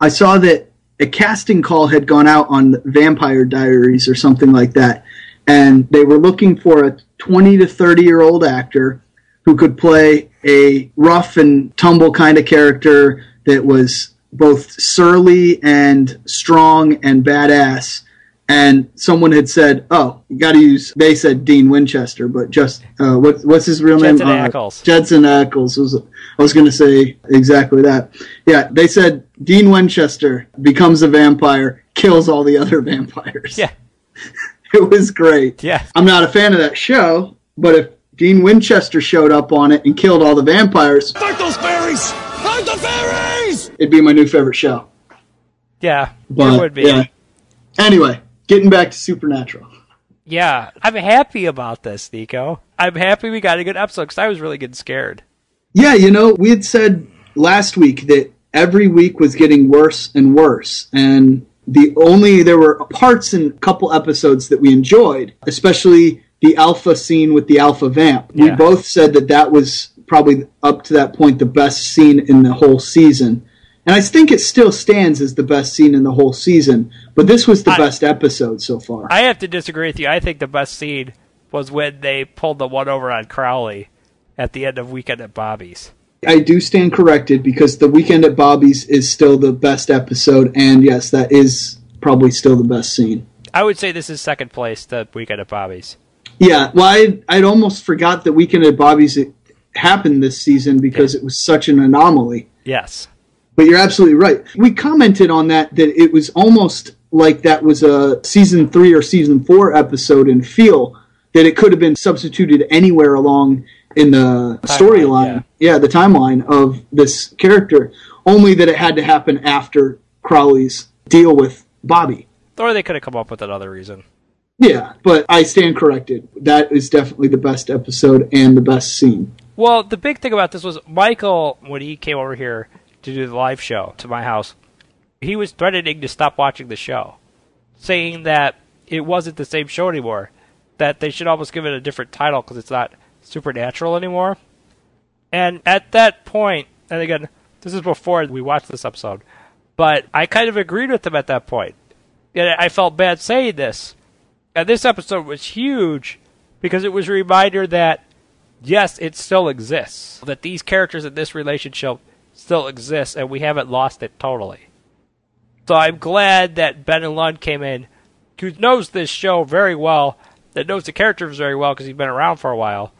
I saw that a casting call had gone out on Vampire Diaries or something like that, and they were looking for a 20 to 30 year old actor who could play a rough and tumble kind of character that was both surly and strong and badass. And someone had said, "Oh, you got to use." They said Dean Winchester, but just uh, what, what's his real Jensen name? Uh, Ackles. Judson Ackles was. I was going to say exactly that. Yeah, they said Dean Winchester becomes a vampire, kills all the other vampires. Yeah, it was great. Yeah, I'm not a fan of that show, but if Dean Winchester showed up on it and killed all the vampires, Fight those fairies! Fight the fairies! it'd be my new favorite show. Yeah, But, it would be. yeah. Anyway, getting back to Supernatural. Yeah, I'm happy about this, Nico. I'm happy we got a good episode because I was really getting scared. Yeah, you know, we had said last week that every week was getting worse and worse, and the only there were parts in a couple episodes that we enjoyed, especially the alpha scene with the alpha vamp. We both said that that was probably up to that point the best scene in the whole season. And I think it still stands as the best scene in the whole season, but this was the best episode so far. I have to disagree with you. I think the best scene was when they pulled the one over on Crowley at the end of Weekend at Bobby's. I do stand corrected because the weekend at Bobby's is still the best episode, and yes, that is probably still the best scene. I would say this is second place the Weekend at Bobby's. Yeah, well, I, I'd almost forgot that Weekend at Bobby's happened this season because it was such an anomaly. Yes. But you're absolutely right. We commented on that that it was almost like that was a season three or season four episode in feel that it could have been substituted anywhere along in the storyline. Yeah. the timeline of this character. Only that it had to happen after Crowley's deal with Bobby. Or they could have come up with another reason. Yeah, but I stand corrected. That is definitely the best episode and the best scene. Well, the big thing about this was Michael, when he came over here to do the live show to my house, he was threatening to stop watching the show, saying that it wasn't the same show anymore, that they should almost give it a different title because it's not supernatural anymore. And at that point, and again, this is before we watched this episode, but I kind of agreed with him at that point. And I felt bad saying this. And this episode was huge because it was a reminder that yes, it still exists. That these characters in this relationship still exist and we haven't lost it totally. So I'm glad that Ben Edlund came in, who knows this show very well, that knows the characters very well because he's been around for a while.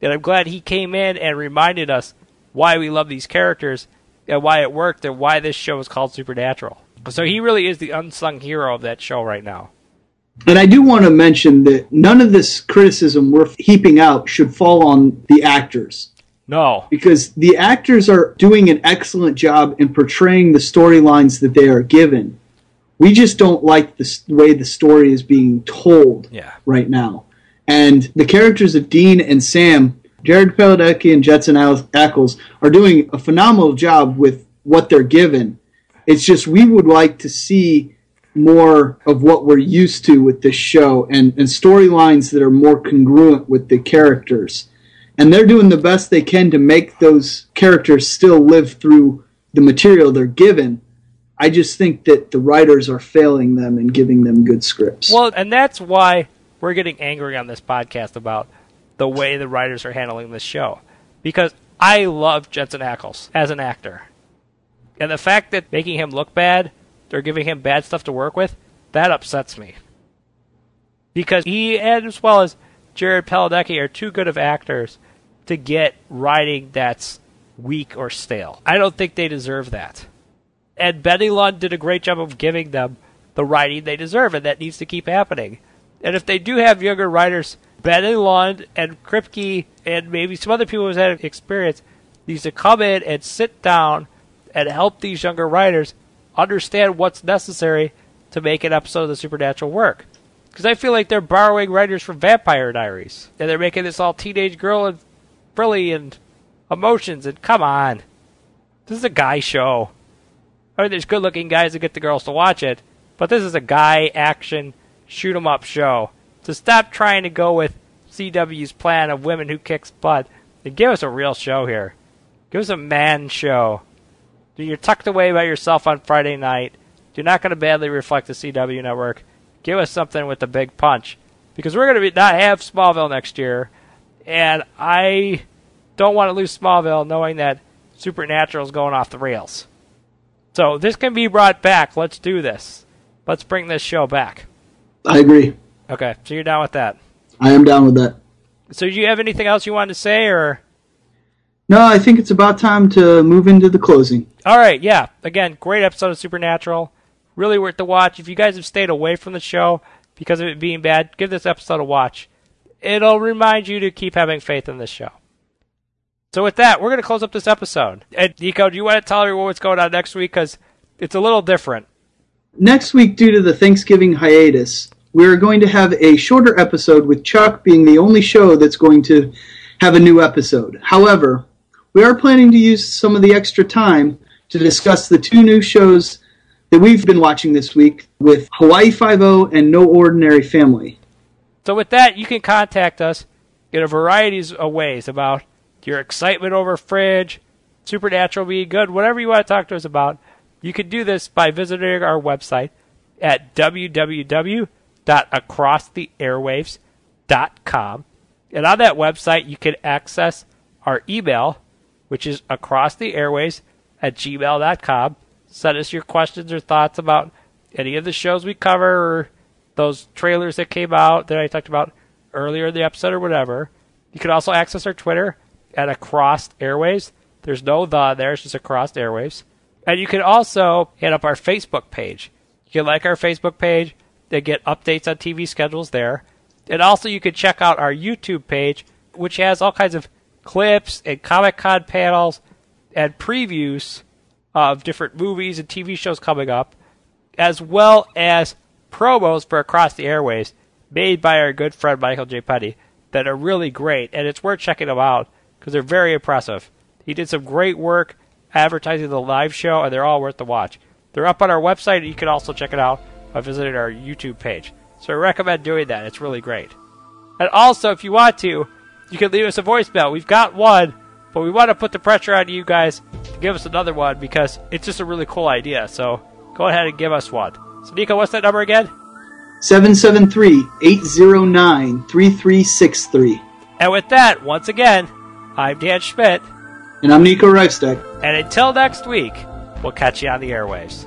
And I'm glad he came in and reminded us why we love these characters and why it worked and why this show is called Supernatural. So he really is the unsung hero of that show right now. And I do want to mention that none of this criticism we're heaping out should fall on the actors. No. Because the actors are doing an excellent job in portraying the storylines that they are given. We just don't like the way the story is being told yeah. right now. And the characters of Dean and Sam, Jared Padalecki and Jensen Ackles, are doing a phenomenal job with what they're given. It's just we would like to see more of what we're used to with this show and, and storylines that are more congruent with the characters. And they're doing the best they can to make those characters still live through the material they're given. I just think that the writers are failing them and giving them good scripts. Well, and that's why we're getting angry on this podcast about the way the writers are handling this show. Because I love Jensen Ackles as an actor. And the fact that making him look bad, they're giving him bad stuff to work with, that upsets me. Because he, as well as Jared Padalecki, are too good of actors to get writing that's weak or stale. I don't think they deserve that. And Ben Edlund did a great job of giving them the writing they deserve, and that needs to keep happening. And if they do have younger writers, Ben Edlund and Kripke and maybe some other people who've had experience needs to come in and sit down and help these younger writers understand what's necessary to make an episode of the Supernatural work. Because I feel like they're borrowing writers from Vampire Diaries, and they're making this all teenage girl and frilly and emotions. And come on, this is a guy show. I mean, there's good-looking guys that get the girls to watch it, but this is a guy action shoot 'em up show. So stop trying to go with CW's plan of women who kicks butt and give us a real show here. Give us a man show. You're tucked away by yourself on Friday night. You're not going to badly reflect the CW network. Give us something with a big punch. Because we're going to not have Smallville next year. And I don't want to lose Smallville knowing that Supernatural is going off the rails. So this can be brought back. Let's do this. Let's bring this show back. I agree. Okay, so you're down with that. I am down with that. So do you have anything else you wanted to say or No, I think it's about time to move into the closing. All right, yeah. Again, great episode of Supernatural. Really worth the watch. If you guys have stayed away from the show because of it being bad, give this episode a watch. It'll remind you to keep having faith in this show. So with that, we're going to close up this episode. And Nico, do you want to tell everyone what's going on next week? Because it's a little different. Next week, due to the Thanksgiving hiatus, we're going to have a shorter episode with Chuck being the only show that's going to have a new episode. However, we are planning to use some of the extra time to discuss the two new shows that we've been watching this week with Hawaii Five-O and No Ordinary Family. So with that, you can contact us in a variety of ways about your excitement over Fringe, Supernatural being good, whatever you want to talk to us about. You can do this by visiting our website at www.acrosstheairwaves.com. And on that website, you can access our email, which is across the airwaves at gmail.com. Send us your questions or thoughts about any of the shows we cover or those trailers that came out that I talked about earlier in the episode or whatever. You can also access our Twitter at Across Airwaves. There's no the there, it's just Across Airwaves. And you can also hit up our Facebook page. You can like our Facebook page and get updates on TV schedules there. And also you can check out our YouTube page, which has all kinds of clips and Comic Con panels and previews of different movies and TV shows coming up, as well as promos for Across the Airwaves made by our good friend Michael J. Petty that are really great, and it's worth checking them out because they're very impressive. He did some great work advertising the live show, and they're all worth the watch. They're up on our website, and you can also check it out by visiting our YouTube page. So I recommend doing that. It's really great. And also, if you want to, you can leave us a voicemail. We've got one, but we want to put the pressure on you guys to give us another one because it's just a really cool idea. So go ahead and give us one. So, Nico, what's that number again? 773-809-3363. And with that, once again, I'm Dan Schmidt. And I'm Nico Reichstack. And until next week, we'll catch you on the airwaves.